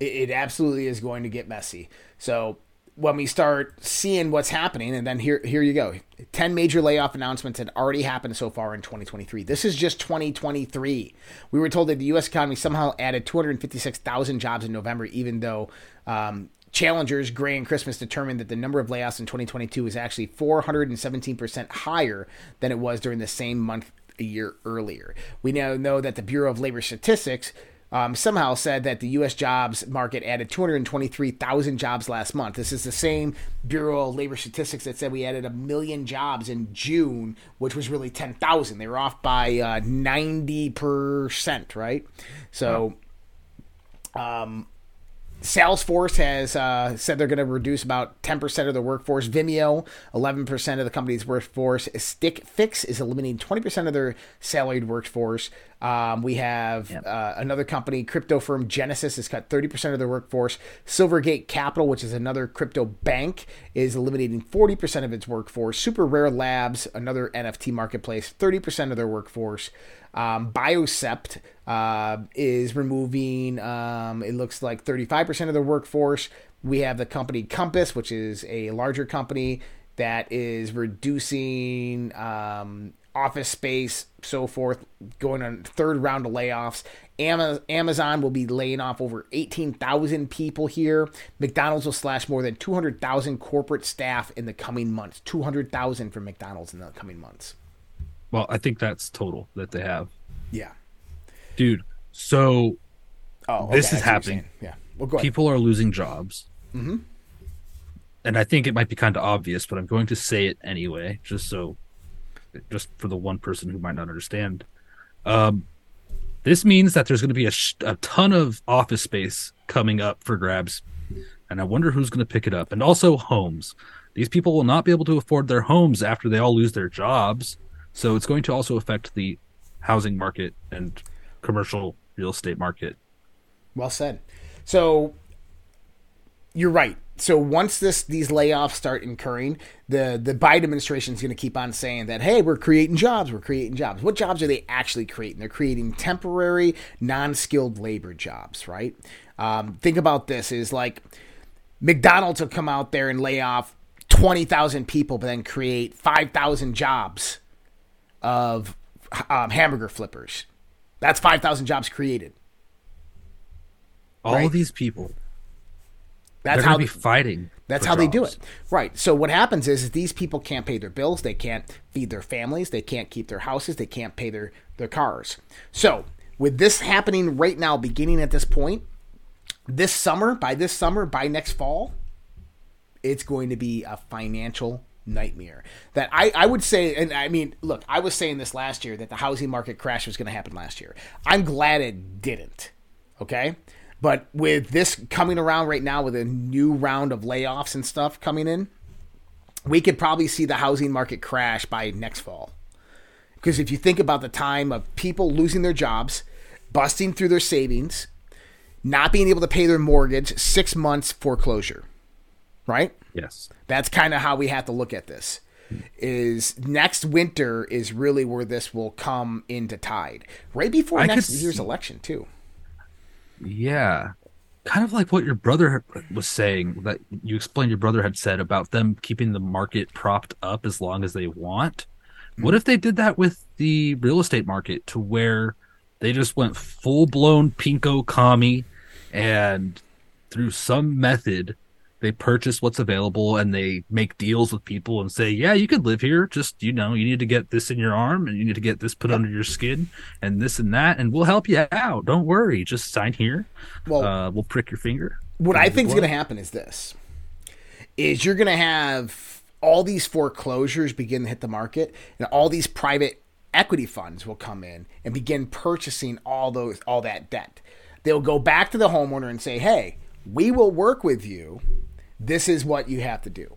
Speaker 9: it, it absolutely is going to get messy. So when we start seeing what's happening, and then here here you go. 10 major layoff announcements had already happened so far in 2023. This is just 2023. We were told that the U.S. economy somehow added 256,000 jobs in November, even though um, challengers Gray and Christmas determined that the number of layoffs in 2022 is actually 417% higher than it was during the same month a year earlier. We now know that the Bureau of Labor Statistics um, somehow said that the U.S. jobs market added 223,000 jobs last month. This is the same Bureau of Labor Statistics that said we added a million jobs in June, which was really 10,000. They were off by uh, 90%, right? So, um, Salesforce has uh, said they're going to reduce about 10% of their workforce. Vimeo, 11% of the company's workforce. Stitch Fix is eliminating 20% of their salaried workforce. Um, we have yep. uh, another company, crypto firm Genesis, has cut 30% of their workforce. Silvergate Capital, which is another crypto bank, is eliminating 40% of its workforce. SuperRare Labs, another NFT marketplace, 30% of their workforce. Um, Biocept uh, is removing, um, it looks like 35% of their workforce. We have the company Compass, which is a larger company that is reducing um, office space, so forth, going on third round of layoffs. Amazon will be laying off over 18,000 people here. McDonald's will slash more than 200,000 corporate staff in the coming months. 200,000 from McDonald's in the coming months.
Speaker 10: Well, I think that's total that they have.
Speaker 9: Yeah.
Speaker 10: Dude, so oh, okay, this is happening.
Speaker 9: Yeah.
Speaker 10: Well, People are losing jobs.
Speaker 9: Mm-hmm.
Speaker 10: And I think it might be kind of obvious, but I'm going to say it anyway, just so, just for the one person who might not understand. Um, this means that there's going to be a, sh- a ton of office space coming up for grabs, and I wonder who's going to pick it up. And also homes. These people will not be able to afford their homes after they all lose their jobs. So it's going to also affect the housing market and commercial real estate market.
Speaker 9: Well said. So you're right. so once this these layoffs start incurring, the the Biden administration is going to keep on saying that hey, we're creating jobs, we're creating jobs. What jobs are they actually creating? They're creating temporary, non-skilled labor jobs, right? Um, think about this: is like McDonald's will come out there and lay off twenty thousand people, but then create five thousand jobs of um, hamburger flippers. That's five thousand jobs created.
Speaker 10: All
Speaker 9: Right.
Speaker 10: of these people.
Speaker 9: That's
Speaker 10: they're
Speaker 9: how
Speaker 10: be fighting.
Speaker 9: That's how they do it. Right. So what happens is, is these people can't pay their bills, they can't feed their families, they can't keep their houses, they can't pay their their cars. So, with this happening right now beginning at this point, this summer, by this summer, by next fall, it's going to be a financial nightmare. That I, I would say, and I mean, look, I was saying this last year that the housing market crash was going to happen last year. I'm glad it didn't. Okay. But with this coming around right now, with a new round of layoffs and stuff coming in, we could probably see the housing market crash by next fall. Because if you think about the time of people losing their jobs, busting through their savings, not being able to pay their mortgage, six months foreclosure, right?
Speaker 10: Yes.
Speaker 9: That's kind of how we have to look at this. Is next winter is really where this will come into tide, right before
Speaker 10: I
Speaker 9: next year's
Speaker 10: see-
Speaker 9: election too.
Speaker 10: Yeah. Kind of like what your brother was saying that you explained your brother had said about them keeping the market propped up as long as they want. What mm. if they did that with the real estate market to where they just went full blown pinko commie and through some method they purchase what's available and they make deals with people and say, Yeah, you could live here. Just you know, you need to get this in your arm and you need to get this put under your skin and this and that, and we'll help you out. Don't worry. Just sign here.
Speaker 9: Well-
Speaker 10: uh, we'll prick your finger.
Speaker 9: What I think is going to happen is this: is you're going to have all these foreclosures begin to hit the market, and all these private equity funds will come in and begin purchasing all those all that debt. They'll go back to the homeowner and say, "Hey, we will work with you. This is what you have to do."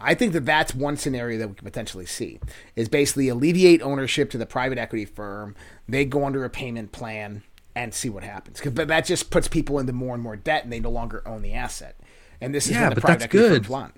Speaker 9: I think that that's one scenario that we could potentially see is basically alleviate ownership to the private equity firm. They go under a payment plan and see what happens. 'Cause- But that just puts people into more and more debt, and they no longer own the asset. And this is
Speaker 10: Yeah,
Speaker 9: what the
Speaker 10: but
Speaker 9: private
Speaker 10: that's
Speaker 9: equity
Speaker 10: good.
Speaker 9: firms want.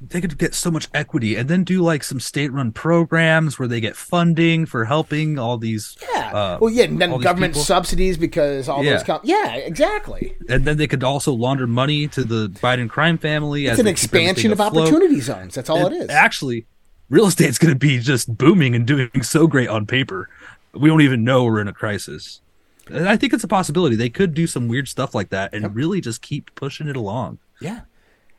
Speaker 10: They could get so much equity and then do like some state run programs where they get funding for helping all these.
Speaker 9: Yeah.
Speaker 10: uh,
Speaker 9: well, yeah, and then government subsidies because all
Speaker 10: Yeah.
Speaker 9: those. Com- yeah, exactly.
Speaker 10: and then they could also launder money to the Biden crime family.
Speaker 9: It's
Speaker 10: as
Speaker 9: an expansion of
Speaker 10: afloat.
Speaker 9: opportunity zones. That's all
Speaker 10: And
Speaker 9: it is.
Speaker 10: Actually, real estate's going to be just booming and doing so great on paper. We don't even know we're in a crisis. And I think it's a possibility. They could do some weird stuff like that and really just keep pushing it along.
Speaker 9: Yeah.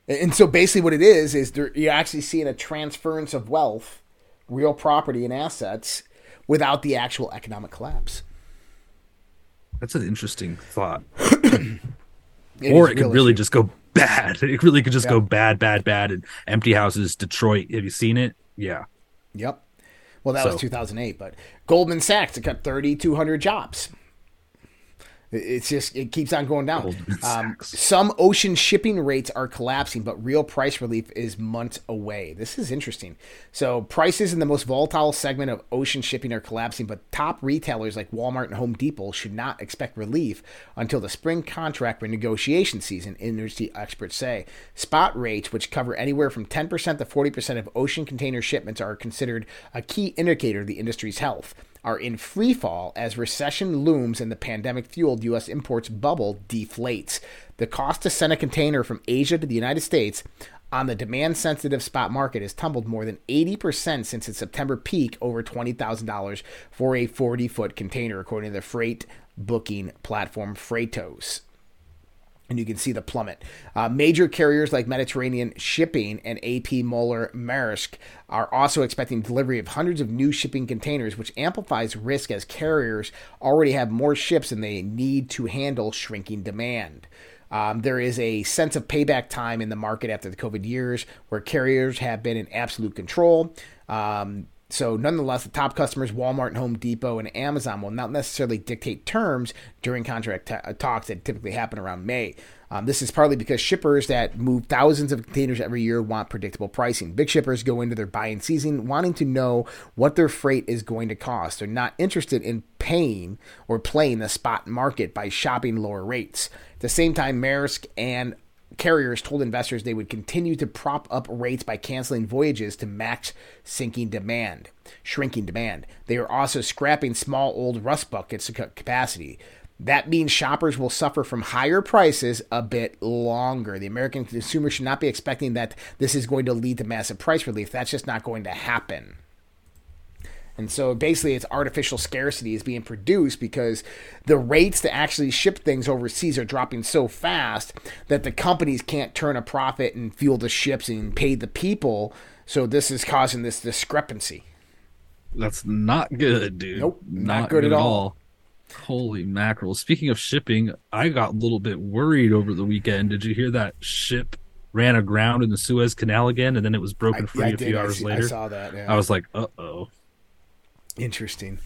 Speaker 9: And so basically, what it is is there, you're actually seeing a transference of wealth, real property and assets, without the actual economic collapse.
Speaker 10: That's an interesting thought.
Speaker 9: It
Speaker 10: or it could really
Speaker 9: issue.
Speaker 10: just go bad. It really could just
Speaker 9: Yeah.
Speaker 10: go bad, bad, bad. And empty houses, Detroit. Have you seen it? Yeah.
Speaker 9: Yep. Well, that was 2008, but Goldman Sachs to cut 3,200 jobs. It- It's just it keeps on going down. Um, some ocean shipping rates are collapsing, but real price relief is months away. This is interesting. So prices in the most volatile segment of ocean shipping are collapsing, but top retailers like Walmart and Home Depot should not expect relief until the spring contract renegotiation season. Industry experts say spot rates, which cover anywhere from 10% to 40% of ocean container shipments, are considered a key indicator of the industry's health are in free fall as recession looms and the pandemic fueled U.S. imports bubble deflates. The cost to send a container from Asia to the United States on the demand sensitive spot market has tumbled more than 80% since its September peak, over $20,000 for a 40 foot container, according to the freight booking platform Freightos and you can see the plummet. Uh, major carriers like Mediterranean Shipping and AP Moller Maersk are also expecting delivery of hundreds of new shipping containers, which amplifies risk as carriers already have more ships than they need to handle shrinking demand. Um, there is a sense of payback time in the market after the COVID years where carriers have been in absolute control. Um, so, nonetheless, the top customers, Walmart and Home Depot and Amazon, will not necessarily dictate terms during contract ta- uh, talks that typically happen around May. Um, this is partly because shippers that move thousands of containers every year want predictable pricing. Big shippers go into their buying season wanting to know what their freight is going to cost. They're not interested in paying or playing the spot market by shopping lower rates. At the same time, Maersk and carriers told investors they would continue to prop up rates by canceling voyages to match sinking demand, shrinking demand. They are also scrapping small old rust buckets capacity. That means shoppers will suffer from higher prices a bit longer. The American consumer should not be expecting that this is going to lead to massive price relief. That's just not going to happen. And so basically, it's artificial scarcity is being produced because the rates to actually ship things overseas are dropping so fast that the companies can't turn a profit and fuel the ships and pay the people. So this is causing this discrepancy.
Speaker 10: That's not good, dude.
Speaker 9: Nope, not, not good, good, at all. all.
Speaker 10: Holy mackerel. Speaking of shipping, I got a little bit worried over the weekend. Did you hear that ship ran aground in the Suez Canal again and then it was broken I, free a few hours
Speaker 9: see,
Speaker 10: later? I
Speaker 9: saw that. Yeah.
Speaker 10: I was like, uh oh.
Speaker 9: Interesting.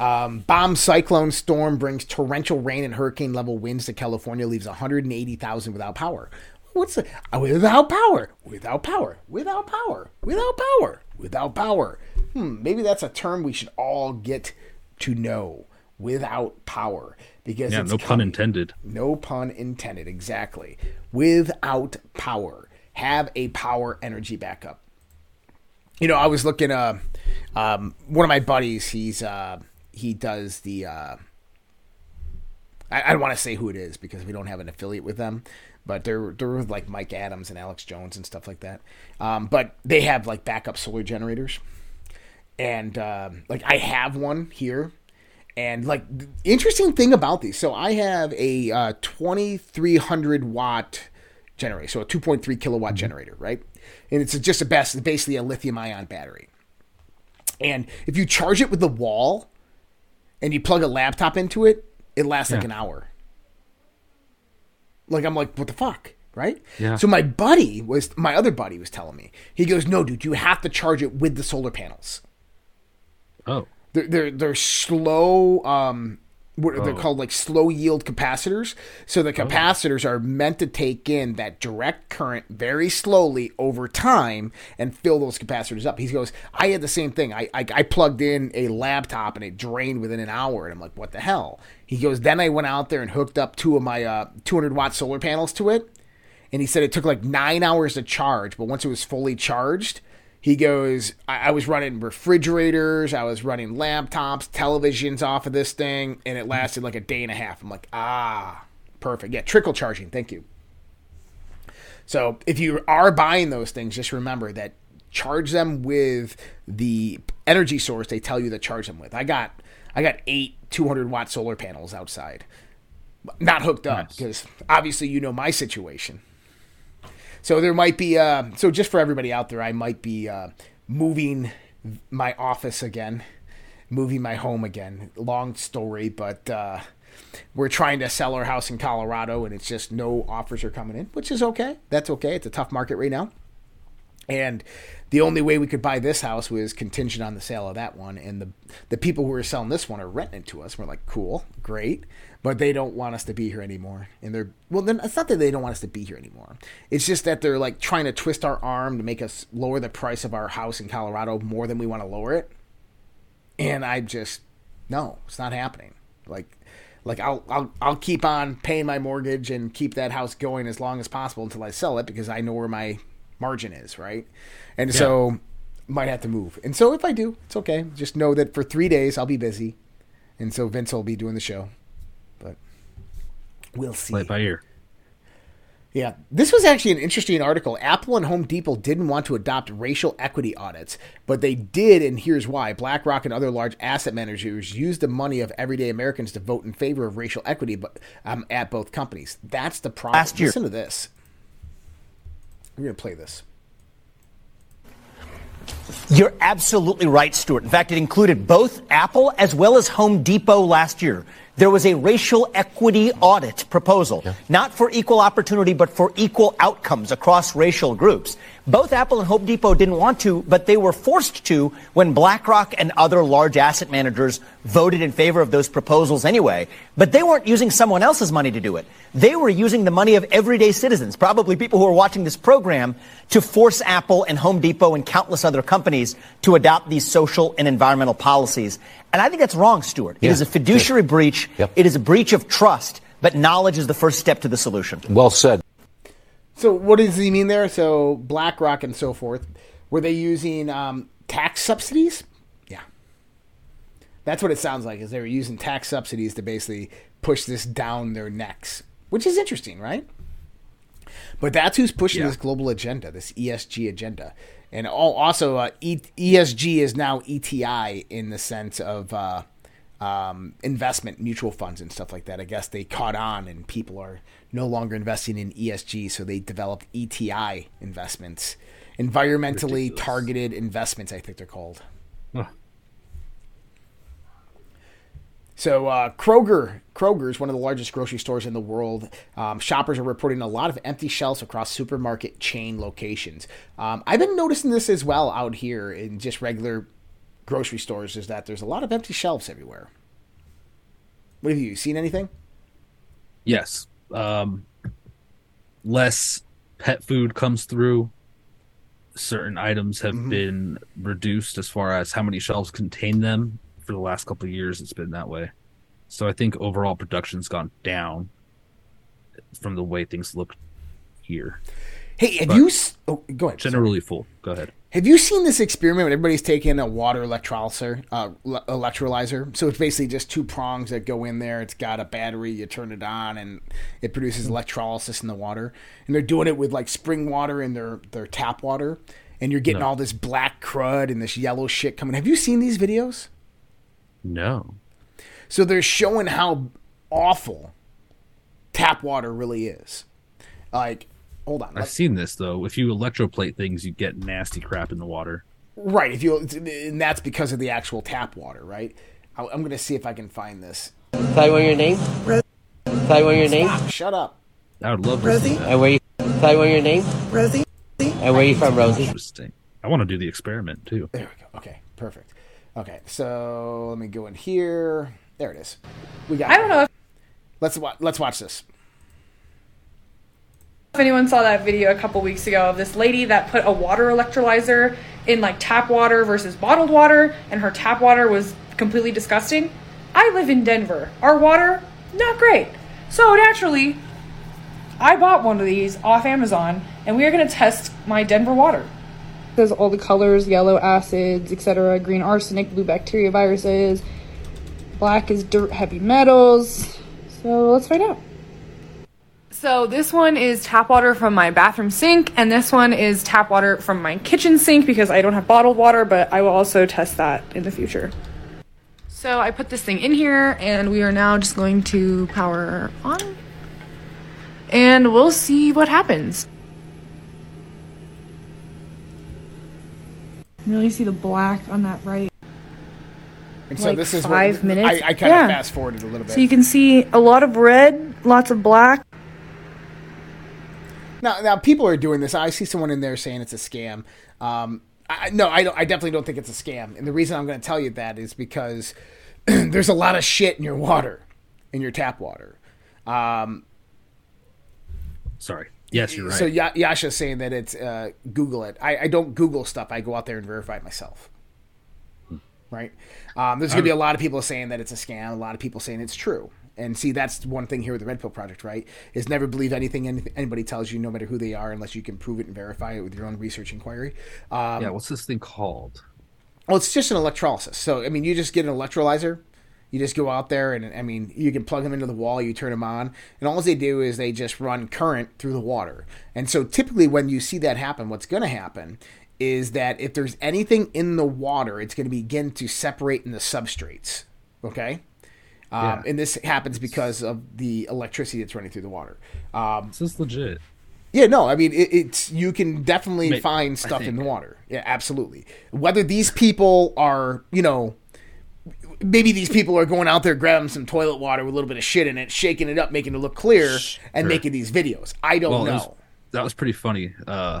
Speaker 9: Um, bomb cyclone storm brings torrential rain and hurricane level winds to California, leaves 180,000 without power. What's the uh, without power? Without power? Without power? Without power? Without power? Hmm, maybe that's a term we should all get to know. Without power, because
Speaker 10: yeah, no coming. pun intended.
Speaker 9: No pun intended. Exactly. Without power, have a power energy backup. You know, I was looking. Uh, um, one of my buddies, he's uh, he does the. Uh, I, I don't want to say who it is because we don't have an affiliate with them, but they're they're with like Mike Adams and Alex Jones and stuff like that. Um, but they have like backup solar generators, and uh, like I have one here. And like interesting thing about these, so I have a uh, 2300 watt generator, so a 2.3 kilowatt mm-hmm. generator, right? And it's just a best, basically a lithium ion battery. And if you charge it with the wall and you plug a laptop into it, it lasts yeah. like an hour. Like I'm like, what the fuck? Right?
Speaker 10: Yeah.
Speaker 9: So my buddy was my other buddy was telling me. He goes, No, dude, you have to charge it with the solar panels.
Speaker 10: Oh.
Speaker 9: They're they're, they're slow um what oh. they're called like slow yield capacitors. So the oh. capacitors oh. are meant to take in that direct current very slowly over time and fill those capacitors up. He goes, I had the same thing. I, I, I plugged in a laptop and it drained within an hour, and I'm like, what the hell? He goes, then I went out there and hooked up two of my uh, 200 watt solar panels to it, and he said it took like nine hours to charge, but once it was fully charged he goes, I, I, was running refrigerators, I was running laptops, televisions off of this thing, and it lasted like a day and a half. I'm like, ah, perfect. Yeah, trickle charging. Thank you. So if you are buying those things, just remember that charge them with the energy source they tell you to charge them with. I got I got eight 200 watt solar panels outside, not hooked up because nice. obviously you know my situation. So there might be, uh, so just for everybody out there, I might be uh, moving my office again, moving my home again. Long story, but uh, we're trying to sell our house in Colorado, and it's just no offers are coming in, which is okay. That's okay. It's a tough market right now. And the only way we could buy this house was contingent on the sale of that one. And the the people who are selling this one are renting it to us. We're like, cool, great but they don't want us to be here anymore. And they're well, then it's not that they don't want us to be here anymore. It's just that they're like trying to twist our arm to make us lower the price of our house in Colorado more than we want to lower it. And I just no, it's not happening. Like like I'll I'll I'll keep on paying my mortgage and keep that house going as long as possible until I sell it because I know where my margin is, right? And yeah. so might have to move. And so if I do, it's okay. Just know that for 3 days I'll be busy. And so Vince will be doing the show. But we'll see.
Speaker 10: Play by ear.
Speaker 9: Yeah, this was actually an interesting article. Apple and Home Depot didn't want to adopt racial equity audits, but they did, and here's why. BlackRock and other large asset managers used the money of everyday Americans to vote in favor of racial equity but, um, at both companies. That's the problem.
Speaker 13: Last year.
Speaker 9: Listen to this. We're going to play this.
Speaker 13: You're absolutely right, Stuart. In fact, it included both Apple as well as Home Depot last year there was a racial equity audit proposal, yeah. not for equal opportunity, but for equal outcomes across racial groups. Both Apple and Home Depot didn't want to, but they were forced to when BlackRock and other large asset managers voted in favor of those proposals anyway. But they weren't using someone else's money to do it. They were using the money of everyday citizens, probably people who are watching this program, to force Apple and Home Depot and countless other companies to adopt these social and environmental policies. And I think that's wrong, Stuart. Yeah. It is a fiduciary yeah. breach. Yep. It is a breach of trust, but knowledge is the first step to the solution.
Speaker 14: Well said.
Speaker 9: So what does he mean there? So BlackRock and so forth, were they using um, tax subsidies? Yeah, that's what it sounds like. Is they were using tax subsidies to basically push this down their necks, which is interesting, right? But that's who's pushing
Speaker 10: Yeah.
Speaker 9: this global agenda, this ESG agenda, and all, also uh, e- ESG is now ETI in the sense of uh, um, investment mutual funds and stuff like that. I guess they caught on, and people are no longer investing in ESG, so they developed ETI investments, environmentally targeted investments. I think they're called.
Speaker 10: Huh.
Speaker 9: So uh, Kroger, Kroger is one of the largest grocery stores in the world. Um, shoppers are reporting a lot of empty shelves across supermarket chain locations. Um, I've been noticing this as well out here in just regular grocery stores. Is that there's a lot of empty shelves everywhere. What have you seen? Anything?
Speaker 10: Yes. Um, less pet food comes through. Certain items have
Speaker 9: Mm-hmm.
Speaker 10: been reduced as far as how many shelves contain them. For the last couple of years, it's been that way. So I think overall production's gone down from the way things look here.
Speaker 9: Hey, have
Speaker 10: But
Speaker 9: you? s- Oh, go ahead.
Speaker 10: Generally full. Go ahead.
Speaker 9: Have you seen this experiment when everybody's taking a water electrolyzer? Uh, le- electrolyzer. So it's basically just two prongs that go in there. It's got a battery. You turn it on, and it produces electrolysis in the water. And they're doing it with like spring water and their their tap water. And you're getting
Speaker 10: No.
Speaker 9: all this black crud and this yellow shit coming. Have you seen these videos?
Speaker 10: No.
Speaker 9: So they're showing how awful tap water really is. Like, hold on.
Speaker 10: I've seen this though. If you electroplate things, you get nasty crap in the water.
Speaker 9: Right. If you, and that's because of the actual tap water, right? I- I'm going to see if I can find this.
Speaker 14: Tell you what your name? Tell you what your name?
Speaker 9: Stop, shut up.
Speaker 10: I would love to see that.
Speaker 14: And where you? Tell you what your name?
Speaker 15: Rosie.
Speaker 14: And where you from, Rosie?
Speaker 10: Interesting. I want to do the experiment too.
Speaker 9: There we go. Okay, perfect. Okay, so let me go in here. There it is. We got.
Speaker 16: I don't know if-
Speaker 9: Let's wa- let's watch this.
Speaker 16: If anyone saw that video a couple weeks ago of this lady that put a water electrolyzer in like tap water versus bottled water and her tap water was completely disgusting? I live in denver. Our water not great. So naturally i bought one of these off amazon and we are going to test my denver water. It there's all the colors yellow acids etc green arsenic blue bacteria viruses black is dirt heavy metals. So let's find out so this one is tap water from my bathroom sink, and this one is tap water from my kitchen sink because I don't have bottled water, but I will also test that in the future. So I put this thing in here, and we are now just going to power on, and we'll see what happens. Really see the black on that right.
Speaker 9: And so
Speaker 16: Like
Speaker 9: this is
Speaker 16: five
Speaker 9: what,
Speaker 16: minutes?
Speaker 9: I, I kind of
Speaker 16: Yeah.
Speaker 9: fast forwarded a little bit.
Speaker 16: So you can see a lot of red, lots of black.
Speaker 9: Now, now people are doing this. I see someone in there saying it's a scam. Um, I, no, I, don't, I definitely don't think it's a scam. And the reason I'm going to tell you that is because there's a lot of shit in your water, in your tap water. Um,
Speaker 10: Sorry. Yes, you're right.
Speaker 9: So ya- Yasha's saying that it's uh, Google it. I, I don't Google stuff. I go out there and verify it myself. Right. Um, there's going to be a lot of people saying that it's a scam. A lot of people saying it's true. And see, that's one thing here with the Red Pill Project, right? Is never believe anything any- anybody tells you, no matter who they are, unless you can prove it and verify it with your own research inquiry. Um,
Speaker 10: yeah, what's this thing called?
Speaker 9: well, it's just an electrolysis. So, I mean, you just get an electrolyzer. You just go out there and, I mean, you can plug them into the wall, you turn them on, and all they do is they just run current through the water. And so, typically, when you see that happen, what's going to happen is that if there's anything in the water, it's going to begin to separate in the substrates. Okay? Um,
Speaker 10: Yeah.
Speaker 9: And this happens because of the electricity that's running through the water. Um,
Speaker 10: this is legit.
Speaker 9: Yeah, no, I mean it, it's you can definitely
Speaker 10: May-
Speaker 9: find stuff in the water. Yeah, absolutely. Whether these people are, you know, maybe these people are going out there grabbing some toilet water with a little bit of shit in it, shaking it up, making it look clear, and making these videos. I don't
Speaker 10: Well,
Speaker 9: know.
Speaker 10: was- that was pretty funny. Uh,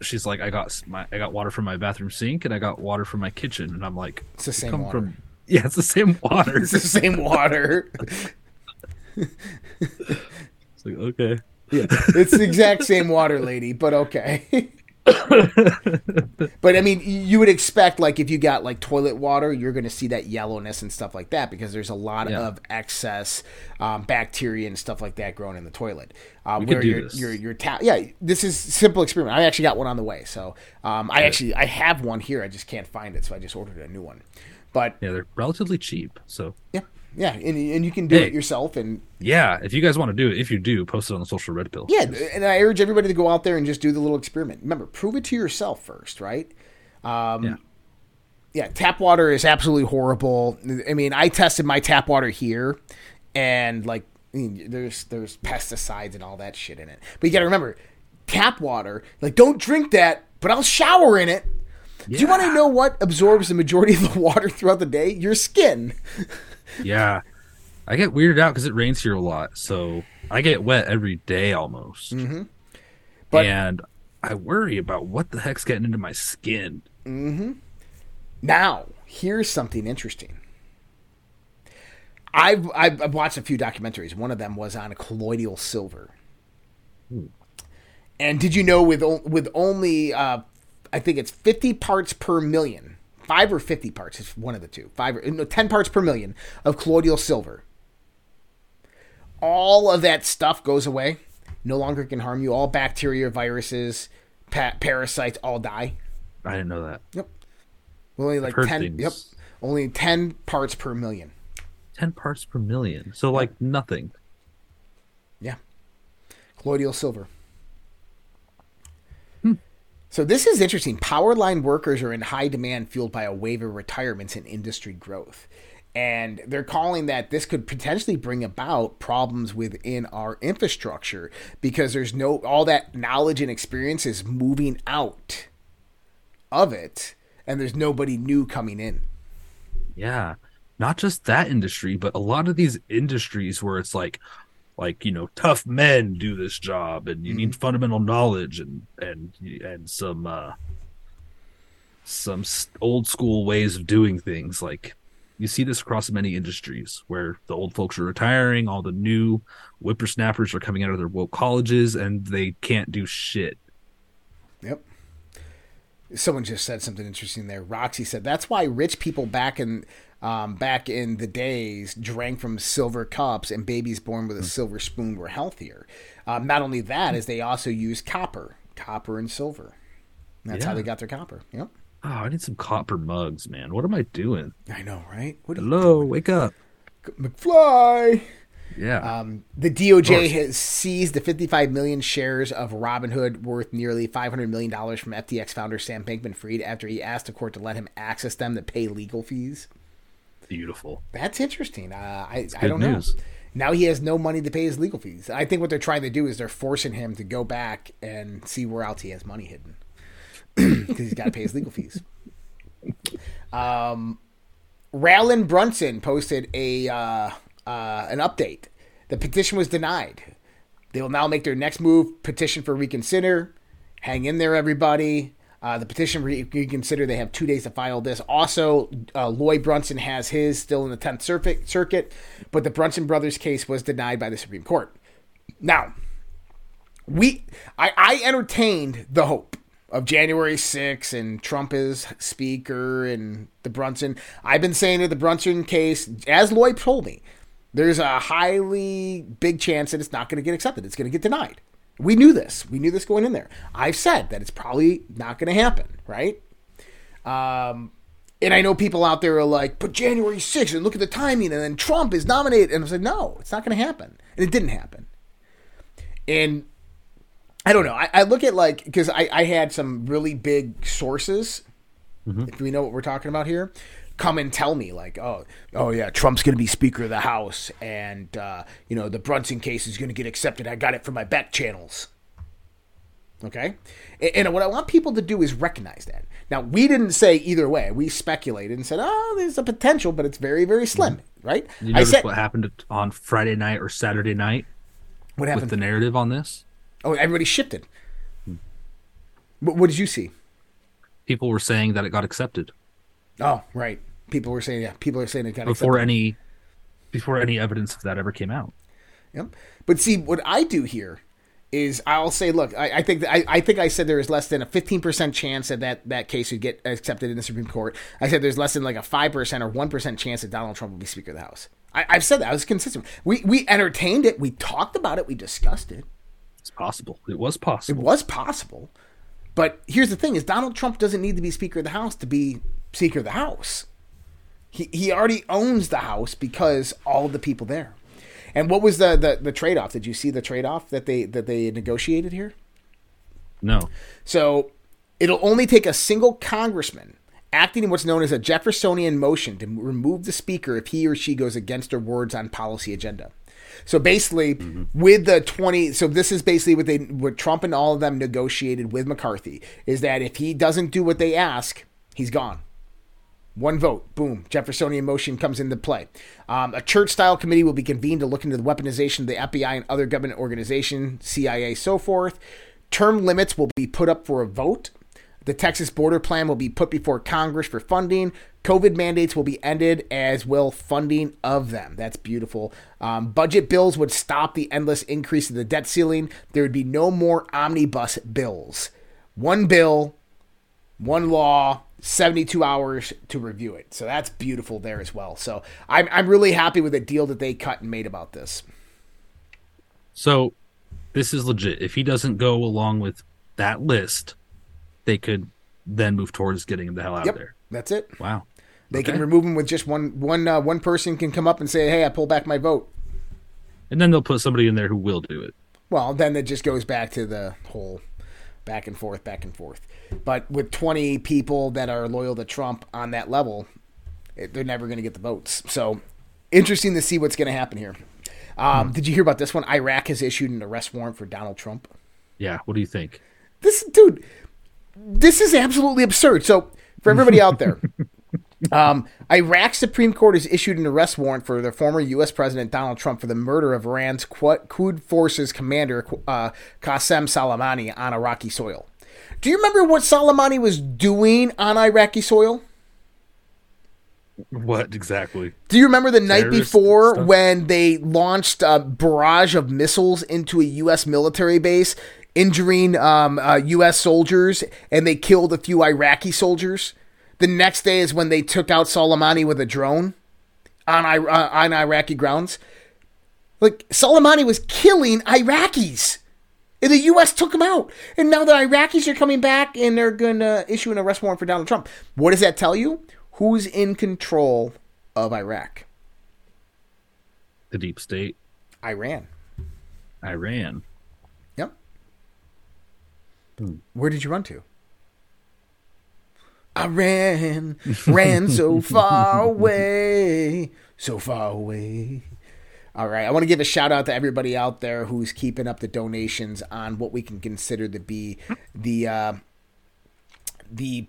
Speaker 10: she's like, I got my, I got water from my bathroom sink, and I got water from my kitchen, and I'm like,
Speaker 9: It's the
Speaker 10: "You
Speaker 9: same
Speaker 10: come
Speaker 9: water."
Speaker 10: From, yeah, it's the same water.
Speaker 9: it's the same water.
Speaker 10: It's like okay.
Speaker 9: yeah, it's the exact same water, lady. But okay. but I mean, you would expect like if you got like toilet water, you're going to see that yellowness and stuff like that because there's a lot
Speaker 10: Yeah.
Speaker 9: of excess um, bacteria and stuff like that growing in the toilet.
Speaker 10: We could
Speaker 9: where
Speaker 10: do
Speaker 9: your,
Speaker 10: this.
Speaker 9: your your tap, yeah, this is simple experiment. I actually got one on the way, so um, I actually I have one here. I just can't find it, so I just ordered a new one. But
Speaker 10: Yeah, they're relatively cheap. So
Speaker 9: yeah, yeah, and, and you can do
Speaker 10: Hey.
Speaker 9: it yourself and
Speaker 10: yeah, if you guys want to do it, if you do, post it on the social red pill.
Speaker 9: Yeah, and I urge everybody to go out there and just do the little experiment. Remember, prove it to yourself first, right? Um, yeah. Yeah, tap water is absolutely horrible. I mean, I tested my tap water here, and like, I mean, there's there's pesticides and all that shit in it. But you got to remember, tap water. Like, don't drink that, but I'll shower in it. Do you want to know what absorbs the majority of the water throughout the day? Your skin.
Speaker 10: Yeah. I get weirded out because it rains here a lot, so I get wet every day almost.
Speaker 9: Mm-hmm.
Speaker 10: and I worry about what the heck's getting into my skin.
Speaker 9: Mm-hmm. Now, here's something interesting. I've, I've I've watched a few documentaries. One of them was on colloidal silver. And did you know with with only uh, I think it's 50 parts per million, five or 50 parts, it's one of the two, five or no, 10 parts per million of colloidal silver. All of that stuff goes away. No longer can harm you. All bacteria, viruses, pa- parasites all die.
Speaker 10: I didn't know that.
Speaker 9: Yep. Only like 10
Speaker 10: things.
Speaker 9: Yep. Only 10 parts per million.
Speaker 10: 10 parts per million. So, like, nothing.
Speaker 9: Yeah. Colloidal silver. So this is interesting. Power line workers are in high demand, fueled by a wave of retirements and industry growth. And they're calling that this could potentially bring about problems within our infrastructure because there's no all that knowledge and experience is moving out of it, and there's nobody new coming in.
Speaker 10: Yeah. Not just that industry, but a lot of these industries where it's like, like you know, tough men do this job, and you need fundamental knowledge and and and some uh some old school ways of doing things. Like you see this across many industries where the old folks are retiring, all the new whippersnappers are coming out of their woke colleges, and they can't do shit.
Speaker 9: Yep. Someone just said something interesting there. Roxy said that's why rich people back in um, back in the days drank from silver cups, and babies born with a silver spoon were healthier. Um, not only that, is they also used copper, copper and silver. That's how they got their copper. Yep.
Speaker 10: Oh, I need some copper mugs, man. What am I doing?
Speaker 9: I know, right? What
Speaker 10: Hello, wake up.
Speaker 9: McFly.
Speaker 10: Yeah.
Speaker 9: Um, the DOJ has seized the 55 million shares of Robinhood worth nearly 500 million dollars from FTX founder Sam Bankman-Fried after he asked the court to let him access them to pay legal fees.
Speaker 10: Beautiful.
Speaker 9: That's interesting. Uh, I I don't
Speaker 10: news.
Speaker 9: know. Now he has no money to pay his legal fees. I think what they're trying to do is they're forcing him to go back and see where else he has money hidden because he's got to pay his legal fees. Um, Brunson posted a uh, uh, an update. The petition was denied. They will now make their next move: petition for reconsider. Hang in there, everybody. Uh, the petition re- reconsider. They have two days to file this. Also, uh, Lloyd Brunson has his still in the Tenth Circuit, circuit, but the Brunson brothers case was denied by the Supreme Court. Now, we I, I entertained the hope of January 6th and Trump is speaker and the Brunson. I've been saying that the Brunson case, as Lloyd told me, there's a highly big chance that it's not going to get accepted. It's going to get denied. We knew this. We knew this going in there. I've said that it's probably not going to happen, right? Um, and I know people out there are like, but January 6th, and look at the timing, and then Trump is nominated. And I was like, no, it's not going to happen. And it didn't happen. And I don't know. I, I look at like, because I, I had some really big sources, if we know what we're talking about here, come and tell me, like, oh, oh yeah, Trump's going to be Speaker of the House, and, uh, you know, the Brunson case is going to get accepted. I got it from my back channels. Okay? And, and what I want people to do is recognize that. Now, we didn't say either way. We speculated and said, oh, there's a potential, but it's very, very slim, right?
Speaker 10: You
Speaker 9: I
Speaker 10: notice
Speaker 9: said,
Speaker 10: what happened on Friday night or Saturday night?
Speaker 9: What happened?
Speaker 10: With the narrative on this?
Speaker 9: oh, everybody shifted. What, what did you see?
Speaker 10: People were saying that it got accepted
Speaker 9: Oh, right. People were saying, yeah, people are saying it got
Speaker 10: before
Speaker 9: accepted.
Speaker 10: any before any evidence of that ever came out.
Speaker 9: Yep. But see, what I do here is I'll say, look, I, I think I, I think I said there is less than a 15% chance that, that that case would get accepted in the Supreme Court. I said there's less than like a 5% or 1% chance that Donald Trump will be Speaker of the House. I, I've said that. I was consistent. We, we entertained it. We talked about it. We discussed it.
Speaker 10: It's possible. It was possible.
Speaker 9: It was possible. But here's the thing is Donald Trump doesn't need to be Speaker of the House to be Speaker of the House. He, he already owns the House because all of the people there. And what was the, the, the trade off? Did you see the trade off that they that they negotiated here?
Speaker 10: No.
Speaker 9: So it'll only take a single congressman acting in what's known as a Jeffersonian motion to remove the speaker if he or she goes against their words on policy agenda. So basically, mm-hmm. with the twenty, so this is basically what they, what Trump and all of them negotiated with McCarthy is that if he doesn't do what they ask, he's gone. One vote, boom, Jeffersonian motion comes into play. Um, a church style committee will be convened to look into the weaponization of the FBI and other government organizations, CIA, so forth. Term limits will be put up for a vote. The Texas border plan will be put before Congress for funding. COVID mandates will be ended, as will funding of them. That's beautiful. Um, budget bills would stop the endless increase in the debt ceiling. There would be no more omnibus bills. One bill, one law, 72 hours to review it. So that's beautiful there as well. So I'm, I'm really happy with the deal that they cut and made about this.
Speaker 10: So this is legit. If he doesn't go along with that list, they could then move towards getting him the hell out yep, of there.
Speaker 9: That's it.
Speaker 10: Wow.
Speaker 9: They okay. can remove him with just one one uh, one person can come up and say, "Hey, I pull back my vote."
Speaker 10: And then they'll put somebody in there who will do it.
Speaker 9: Well, then it just goes back to the whole back and forth, back and forth. But with 20 people that are loyal to Trump on that level, it, they're never going to get the votes. So interesting to see what's going to happen here. Um, hmm. Did you hear about this one? Iraq has issued an arrest warrant for Donald Trump.
Speaker 10: Yeah. What do you think?
Speaker 9: This dude, this is absolutely absurd. So for everybody out there, um, Iraq Supreme Court has issued an arrest warrant for the former U.S. President Donald Trump for the murder of Iran's Quds Forces commander uh, Qasem Soleimani on Iraqi soil. Do you remember what Soleimani was doing on Iraqi soil?
Speaker 10: What exactly?
Speaker 9: Do you remember the night before stuff? when they launched a barrage of missiles into a U.S. military base, injuring um, uh, U.S. soldiers, and they killed a few Iraqi soldiers? The next day is when they took out Soleimani with a drone on, uh, on Iraqi grounds. Like, Soleimani was killing Iraqis. And the U.S. took him out. And now the Iraqis are coming back and they're going to issue an arrest warrant for Donald Trump. What does that tell you? Who's in control of Iraq?
Speaker 10: The deep state.
Speaker 9: Iran.
Speaker 10: Iran.
Speaker 9: Yep. Hmm. Where did you run to? I ran, ran so far away, so far away. All right. I want to give a shout out to everybody out there who's keeping up the donations on what we can consider to be the uh, the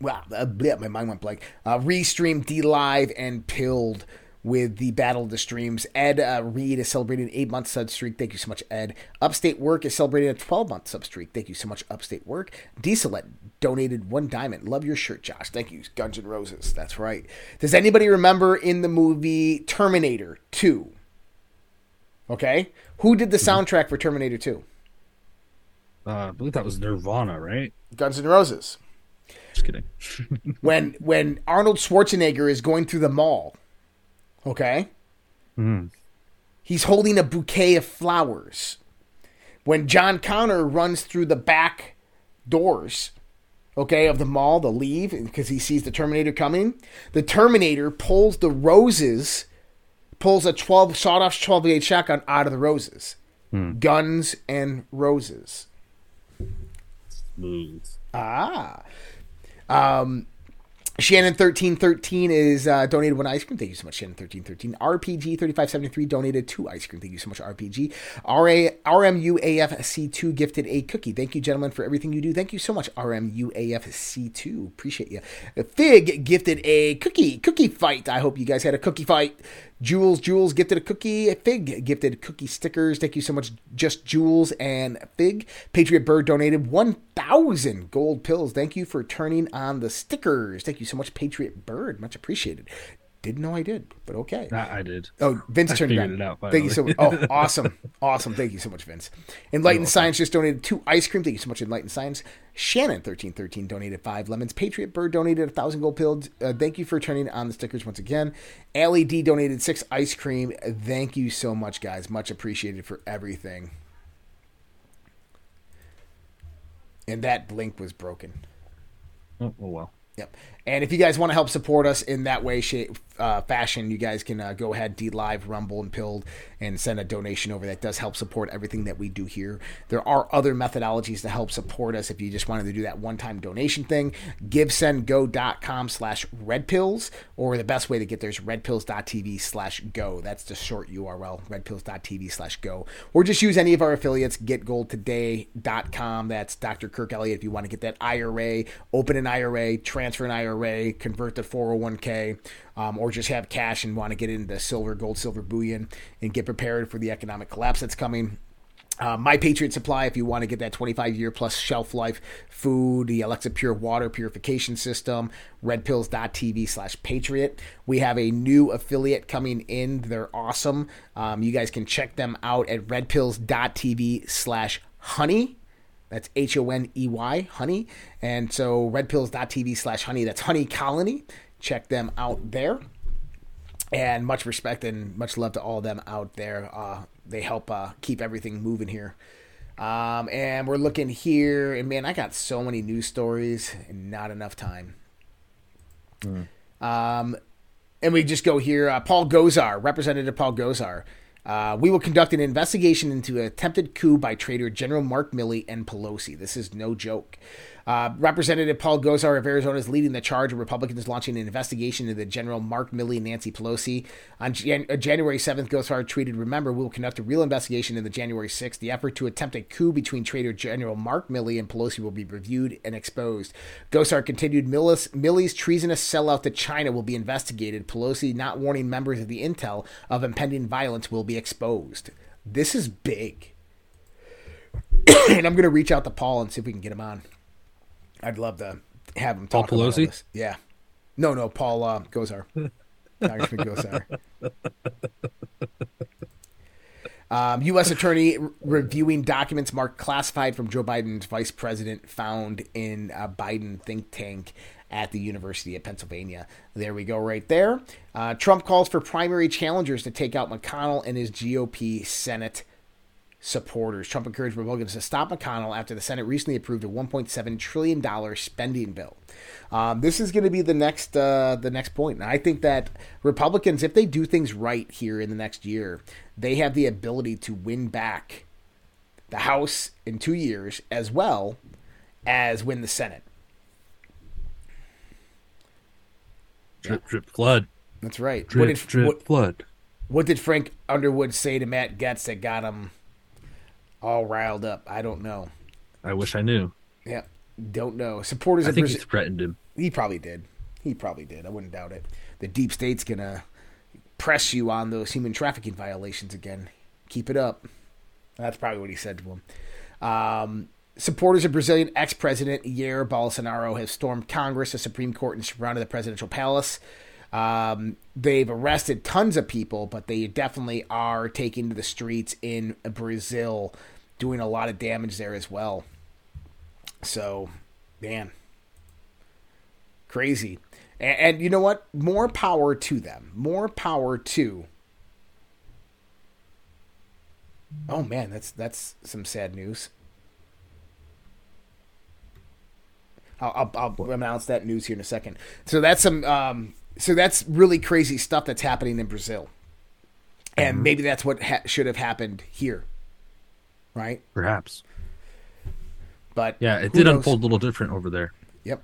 Speaker 9: well, uh, my mind went blank. Uh, Restream, DLive, and Pilled with the Battle of the Streams. Ed uh, Reed is celebrating an eight month sub streak. Thank you so much, Ed. Upstate Work is celebrating a 12 month sub streak. Thank you so much, Upstate Work. Dieselet donated one diamond. Love your shirt, Josh. Thank you, Guns N' Roses. That's right. Does anybody remember in the movie Terminator 2? Okay. Who did the mm-hmm. soundtrack for Terminator 2?
Speaker 10: Uh, I believe that was Nirvana, right?
Speaker 9: Guns N' Roses.
Speaker 10: Just kidding.
Speaker 9: when when Arnold Schwarzenegger is going through the mall Okay?
Speaker 10: Mm.
Speaker 9: He's holding a bouquet of flowers. When John Connor runs through the back doors, okay, of the mall to leave because he sees the Terminator coming, the Terminator pulls the roses, pulls a 12 shot off 12 gauge shotgun out of the roses. Mm. Guns and roses.
Speaker 10: Smooth.
Speaker 9: Ah. Um, Shannon thirteen thirteen is uh, donated one ice cream. Thank you so much, Shannon thirteen thirteen. RPG thirty five seventy three donated two ice cream. Thank you so much, RPG. RA RMUAFC two gifted a cookie. Thank you, gentlemen, for everything you do. Thank you so much, RMUAFC two. Appreciate you. Fig gifted a cookie cookie fight. I hope you guys had a cookie fight. Jules, Jules gifted a cookie. Fig gifted cookie stickers. Thank you so much, Just Jules and Fig. Patriot Bird donated 1,000 gold pills. Thank you for turning on the stickers. Thank you so much, Patriot Bird. Much appreciated. Didn't know I did, but okay.
Speaker 10: I, I did.
Speaker 9: Oh, Vince
Speaker 10: I
Speaker 9: turned it
Speaker 10: figured
Speaker 9: on.
Speaker 10: it out
Speaker 9: Thank you so much. Oh, awesome. awesome. Thank you so much, Vince. Enlightened Science just donated two ice cream. Thank you so much, Enlightened Science. Shannon1313 donated five lemons. Patriot Bird donated a thousand gold pills. Uh, thank you for turning on the stickers once again. LED donated six ice cream. Thank you so much, guys. Much appreciated for everything. And that link was broken.
Speaker 10: Oh, oh well.
Speaker 9: Yep. And if you guys want to help support us in that way, shape, uh, fashion, you guys can uh, go ahead, DLive, Rumble, and Pilled, and send a donation over. That does help support everything that we do here. There are other methodologies to help support us if you just wanted to do that one-time donation thing. GiveSendGo.com slash redpills, or the best way to get there is redpills.tv slash go. That's the short URL, redpills.tv slash go. Or just use any of our affiliates, getgoldtoday.com. That's Dr. Kirk Elliott if you want to get that IRA, open an IRA, transfer an IRA, convert to 401k, um, or just have cash and want to get into silver, gold, silver bullion, and get prepared for the economic collapse that's coming. Uh, My Patriot Supply, if you want to get that 25 year plus shelf life food, the Alexa Pure water purification system, redpills.tv slash patriot. We have a new affiliate coming in. They're awesome. Um, you guys can check them out at redpills.tv slash honey. That's H O N E Y, honey. And so redpills.tv slash honey, that's honey colony. Check them out there. And much respect and much love to all of them out there. Uh, they help uh, keep everything moving here. Um, and we're looking here, and man, I got so many news stories and not enough time. Um, and we just go here. Uh, Paul Gosar, Representative Paul Gosar. Uh, we will conduct an investigation into an attempted coup by traitor General Mark Milley and Pelosi. This is no joke. Uh, Representative Paul Gosar of Arizona is leading the charge of Republicans launching an investigation into the General Mark Milley and Nancy Pelosi. On Jan- uh, January 7th, Gosar tweeted, Remember, we will conduct a real investigation into January 6th. The effort to attempt a coup between traitor General Mark Milley and Pelosi will be reviewed and exposed. Gosar continued, Millis- Milley's treasonous sellout to China will be investigated. Pelosi, not warning members of the intel of impending violence, will be exposed. This is big. and I'm going to reach out to Paul and see if we can get him on. I'd love to have him
Speaker 10: Paul
Speaker 9: talk about
Speaker 10: Pelosi?
Speaker 9: this. Yeah. No, no, Paul uh, Gosar. Congressman Gosar. Um, U.S. Attorney re- reviewing documents marked classified from Joe Biden's vice president found in a Biden think tank at the University of Pennsylvania. There we go, right there. Uh, Trump calls for primary challengers to take out McConnell and his GOP Senate supporters. Trump encouraged Republicans to stop McConnell after the Senate recently approved a 1.7 trillion dollar spending bill. Um, this is going to be the next uh, the next point, and I think that Republicans, if they do things right here in the next year, they have the ability to win back the House in two years, as well as win the Senate.
Speaker 10: Drip, drip, flood.
Speaker 9: That's right.
Speaker 10: Drip,
Speaker 9: what did
Speaker 10: drip,
Speaker 9: what,
Speaker 10: flood.
Speaker 9: what did Frank Underwood say to Matt Gaetz that got him all riled up? I don't know.
Speaker 10: I wish I knew.
Speaker 9: Yeah, don't know. Supporters
Speaker 10: I think
Speaker 9: Brazil-
Speaker 10: he threatened him.
Speaker 9: He probably did. He probably did. I wouldn't doubt it. The deep state's gonna press you on those human trafficking violations again. Keep it up. That's probably what he said to him. Um, supporters of Brazilian ex-president Jair Bolsonaro have stormed Congress, the Supreme Court, and surrounded the presidential palace. Um, they've arrested tons of people, but they definitely are taking to the streets in Brazil, doing a lot of damage there as well. So, man, crazy. And, and you know what? More power to them. More power to. Oh man, that's that's some sad news. I'll, I'll, I'll announce that news here in a second. So that's some. Um, so that's really crazy stuff that's happening in Brazil, and mm-hmm. maybe that's what ha- should have happened here, right?
Speaker 10: Perhaps.
Speaker 9: But
Speaker 10: Yeah, it did
Speaker 9: knows?
Speaker 10: unfold a little different over there.
Speaker 9: Yep.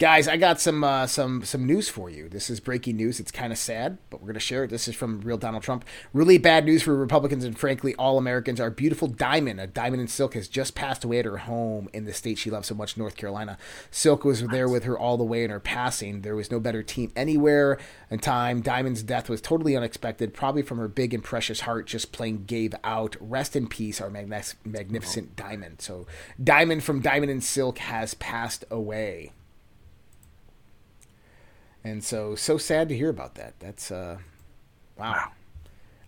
Speaker 9: Guys, I got some uh, some some news for you. This is breaking news. It's kind of sad, but we're going to share it. This is from real Donald Trump. Really bad news for Republicans and frankly all Americans. Our beautiful Diamond, a Diamond in Silk, has just passed away at her home in the state she loves so much, North Carolina. Silk was there with her all the way in her passing. There was no better team anywhere in time. Diamond's death was totally unexpected, probably from her big and precious heart just plain gave out. Rest in peace, our magnific- magnificent Diamond. So, Diamond from Diamond and Silk has passed away. And so, so sad to hear about that. That's uh, wow.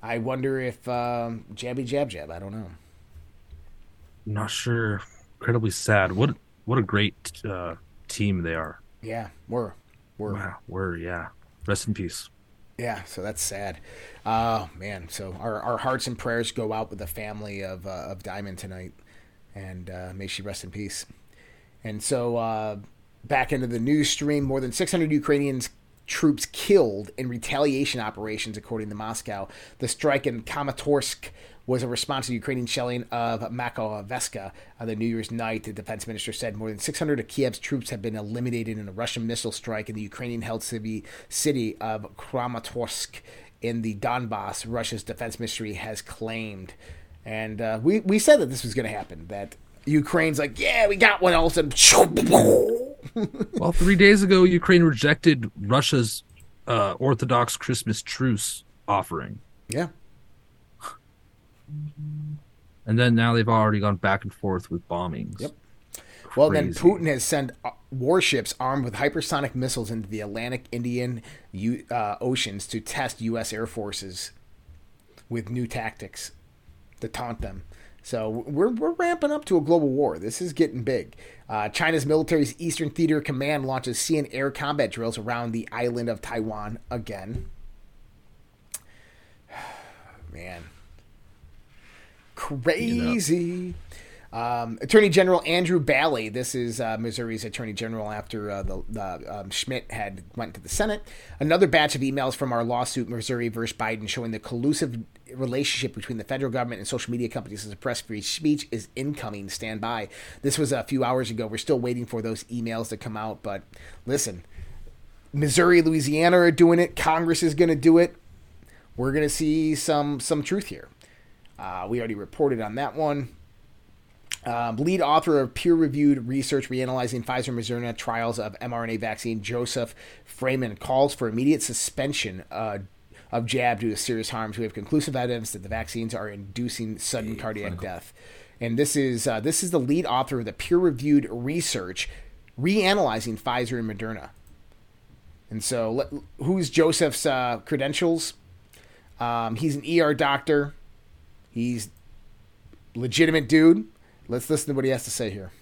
Speaker 9: I wonder if um, Jabby Jab Jab. I don't know.
Speaker 10: Not sure. Incredibly sad. What what a great uh, team they are.
Speaker 9: Yeah, we're we're
Speaker 10: wow, we're yeah. Rest in peace.
Speaker 9: Yeah, so that's sad. Oh man, so our, our hearts and prayers go out with the family of uh, of Diamond tonight, and uh, may she rest in peace. And so uh, back into the news stream, more than 600 Ukrainians troops killed in retaliation operations, according to Moscow. The strike in Kramatorsk was a response to Ukrainian shelling of Makhoveska on the New Year's night. The defense minister said more than 600 of Kiev's troops have been eliminated in a Russian missile strike in the Ukrainian-held city, of Kramatorsk in the Donbass. Russia's defense ministry has claimed. And uh, we, we said that this was going to happen, that Ukraine's like, yeah, we got one else, and
Speaker 10: well, three days ago, Ukraine rejected Russia's uh, Orthodox Christmas truce offering.
Speaker 9: Yeah.
Speaker 10: And then now they've already gone back and forth with bombings.
Speaker 9: Yep. Well, then Putin has sent uh, warships armed with hypersonic missiles into the Atlantic Indian uh, oceans to test U.S. air forces with new tactics to taunt them. So we're, we're ramping up to a global war. This is getting big. Uh, China's military's Eastern Theater Command launches sea and air combat drills around the island of Taiwan again. Man. Crazy. Um, Attorney General Andrew Bailey, this is uh, Missouri's Attorney General after uh, the, um, Schmitt had went to the Senate. Another batch of emails from our lawsuit, Missouri versus Biden, showing the collusive relationship between the federal government and social media companies to suppress free speech is incoming. Stand by. This was a few hours ago. We're still waiting for those emails to come out. But listen, Missouri, Louisiana are doing it. Congress is going to do it. We're going to see some some truth here. Uh, we already reported on that one. Um, lead author of peer-reviewed research reanalyzing Pfizer Moderna trials of mRNA vaccine, Joseph Fraiman, calls for immediate suspension uh, of jab due to serious harms. We have conclusive evidence that the vaccines are inducing sudden the cardiac clinical. death. And this is uh, this is the lead author of the peer-reviewed research reanalyzing Pfizer and Moderna. And so, let, who's Joseph's uh, credentials? Um, he's an ER doctor. He's legitimate dude. Let's listen to what he has to say here.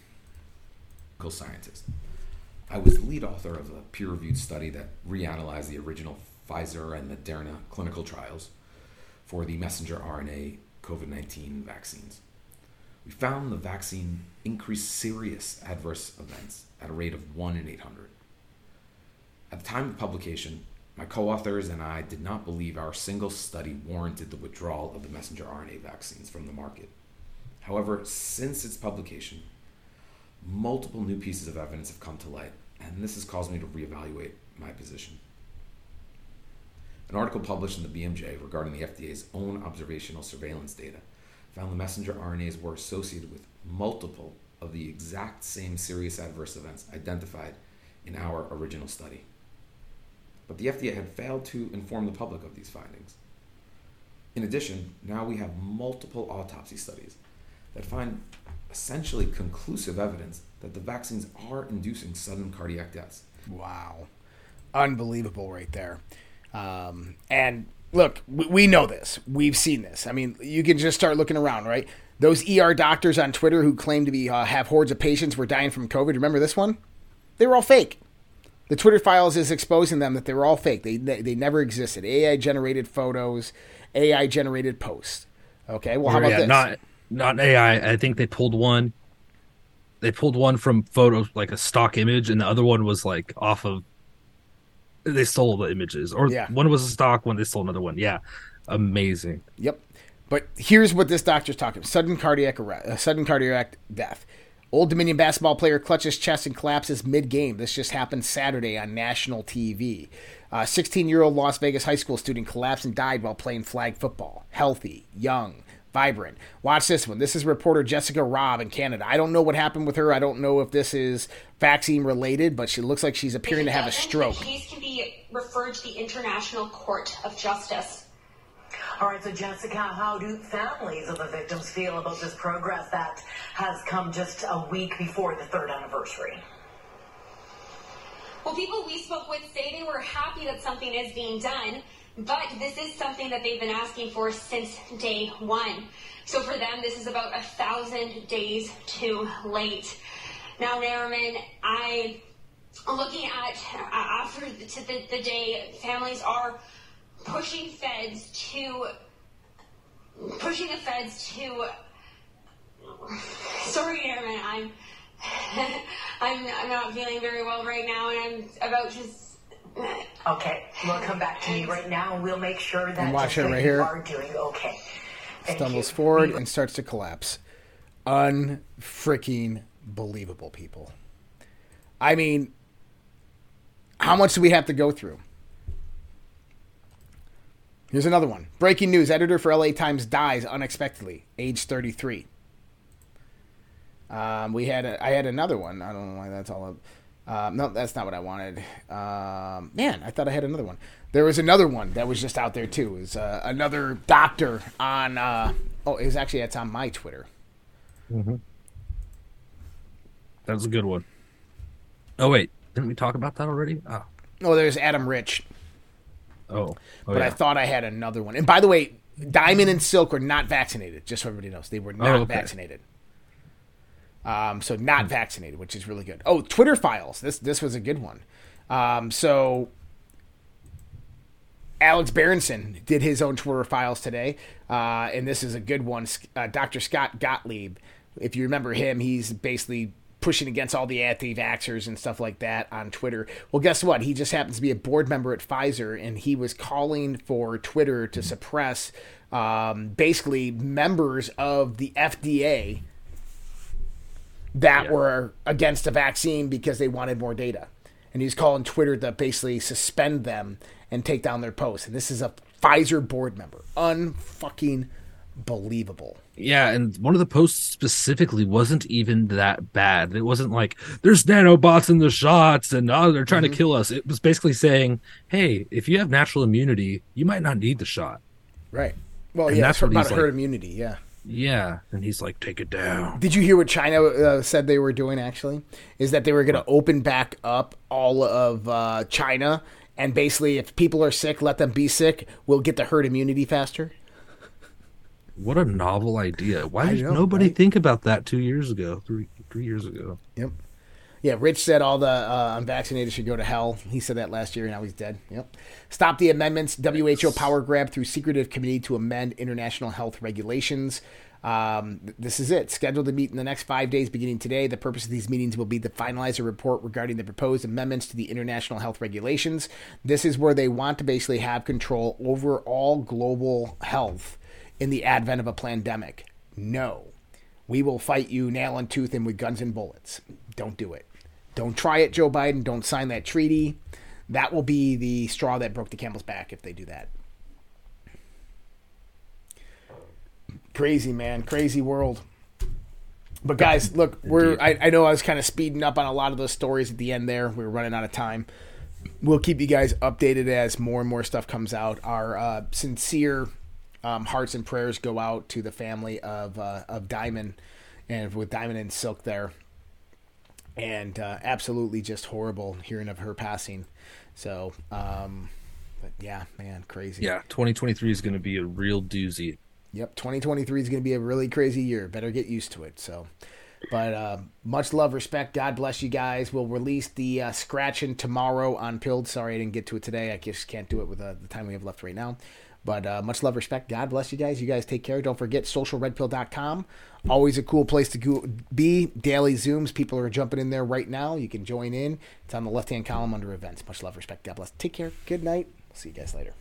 Speaker 15: Scientist. I was the lead author of a peer reviewed study that reanalyzed the original Pfizer and Moderna clinical trials for the messenger RNA COVID 19 vaccines. We found the vaccine increased serious adverse events at a rate of 1 in 800. At the time of publication, my co authors and I did not believe our single study warranted the withdrawal of the messenger RNA vaccines from the market. However, since its publication, multiple new pieces of evidence have come to light, and this has caused me to reevaluate my position. An article published in the BMJ regarding the FDA's own observational surveillance data found the messenger RNAs were associated with multiple of the exact same serious adverse events identified in our original study. But the FDA had failed to inform the public of these findings. In addition, now we have multiple autopsy studies that find essentially conclusive evidence that the vaccines are inducing sudden cardiac deaths.
Speaker 9: Wow. Unbelievable, right there. Um, and look, we, we know this. We've seen this. I mean, you can just start looking around, right? Those ER doctors on Twitter who claim to be uh, have hordes of patients were dying from COVID. Remember this one? They were all fake. The Twitter files is exposing them that they were all fake. They they, they never existed. AI generated photos, AI generated posts. Okay, well, how about yeah, this?
Speaker 10: Not not AI. I think they pulled one. They pulled one from photos, like a stock image, and the other one was like off of. They stole the images, or yeah. one was a stock one. They stole another one. Yeah, amazing.
Speaker 9: Yep. But here's what this doctor's talking: sudden cardiac arrest, uh, sudden cardiac death. Old Dominion basketball player clutches chest and collapses mid-game. This just happened Saturday on national TV. 16-year-old Las Vegas high school student collapsed and died while playing flag football. Healthy, young, vibrant. Watch this one. This is reporter Jessica Robb in Canada. I don't know what happened with her. I don't know if this is vaccine related, but she looks like she's appearing to have a stroke.
Speaker 17: The case can be referred to the International Court of Justice.
Speaker 18: All right, so Jessica, how do families of the victims feel about this progress that has come just a week before the third anniversary?
Speaker 17: Well, people we spoke with say they were happy that something is being done, but this is something that they've been asking for since day one. So for them, this is about a thousand days too late. Now, Nariman, I looking at uh, after the, to the, the day, families are pushing feds to pushing the feds to. Sorry, Nariman, I'm I'm I'm not feeling very well right now, and I'm about to.
Speaker 18: Okay, we'll come back to you right now, and we'll make sure that
Speaker 9: And watch
Speaker 18: just
Speaker 9: it
Speaker 18: that
Speaker 9: right here.
Speaker 18: are doing okay. Thank
Speaker 9: Stumbles
Speaker 18: you.
Speaker 9: forward and starts to collapse. Unfreaking believable, people. I mean, how much do we have to go through? Here's another one. Breaking news: Editor for LA Times dies unexpectedly, age 33. Um, we had a, I had another one. I don't know why that's all up. Um, no, that's not what I wanted. Um, man, I thought I had another one. There was another one that was just out there too. It was uh, another doctor on. Uh, oh, it was actually it's on my Twitter.
Speaker 10: Mm-hmm. That was a good one. Oh wait, didn't we talk about that already? Oh,
Speaker 9: Oh, there's Adam Rich.
Speaker 10: oh, oh
Speaker 9: but I thought I had another one. And by the way, Diamond and Silk were not vaccinated. Just so everybody knows, they were not
Speaker 10: Oh, okay.
Speaker 9: vaccinated. Um, so not vaccinated, which is really good. Oh, Twitter files. This this was a good one. Um, so Alex Berenson did his own Twitter files today, uh, and this is a good one. Uh, Dr. Scott Gottlieb, if you remember him, he's basically pushing against all the anti-vaxxers and stuff like that on Twitter. Well, guess what? He just happens to be a board member at Pfizer, and he was calling for Twitter to suppress um, basically members of the FDA that were against the vaccine because they wanted more data. And he's calling Twitter to basically suspend them and take down their posts. And this is a Pfizer board member. Unfucking believable.
Speaker 10: Yeah, and one of the posts specifically wasn't even that bad. It wasn't like there's nanobots in the shots and oh they're trying
Speaker 9: Mhm.
Speaker 10: to kill us. It was basically saying, "Hey, if you have natural immunity, you might not need the shot."
Speaker 9: Right. Well,
Speaker 10: And
Speaker 9: yeah,
Speaker 10: that's what
Speaker 9: about herd
Speaker 10: like-
Speaker 9: immunity. Yeah.
Speaker 10: Yeah, and he's like, "Take it down."
Speaker 9: Did you hear what China uh, said they were doing? Actually, is that they were going to open back up all of uh, China, and basically, if people are sick, let them be sick. We'll get the herd immunity faster.
Speaker 10: What a novel idea! Why did
Speaker 9: know,
Speaker 10: nobody
Speaker 9: right?
Speaker 10: think about that two years ago, three three years ago?
Speaker 9: Yep. Yeah, Rich said all the uh, unvaccinated should go to hell. He said that last year, and now he's dead. Yep. Stop the amendments. WHO power grab through secretive committee to amend international health regulations. Um, this is it. Scheduled to meet in the next five days, beginning today. The purpose of these meetings will be to finalize a report regarding the proposed amendments to the international health regulations. This is where they want to basically have control over all global health in the advent of a pandemic. No. We will fight you nail and tooth and with guns and bullets. Don't do it. Don't try it, Joe Biden. Don't sign that treaty. That will be the straw that broke the camel's back if they do that. Crazy, man. Crazy world. But guys, look, we're I, I know I was kind of speeding up on a lot of those stories at the end there. We were running out of time. We'll keep you guys updated as more and more stuff comes out. Our uh, sincere um, hearts and prayers go out to the family of uh, of Diamond and with Diamond and Silk there and uh, absolutely just horrible hearing of her passing. So, um, but yeah, man, crazy.
Speaker 10: Yeah, 2023 is going to be a real doozy.
Speaker 9: Yep, 2023 is going to be a really crazy year. Better get used to it. So, but uh, much love, respect. God bless you guys. We'll release the uh, scratching tomorrow on Pilled. Sorry I didn't get to it today. I just can't do it with uh, the time we have left right now. But uh, much love, respect. God bless you guys. You guys take care. Don't forget socialredpill.com. Always a cool place to go- be. Daily Zooms. People are jumping in there right now. You can join in. It's on the left hand column under events. Much love, respect. God bless. Take care. Good night. See you guys later.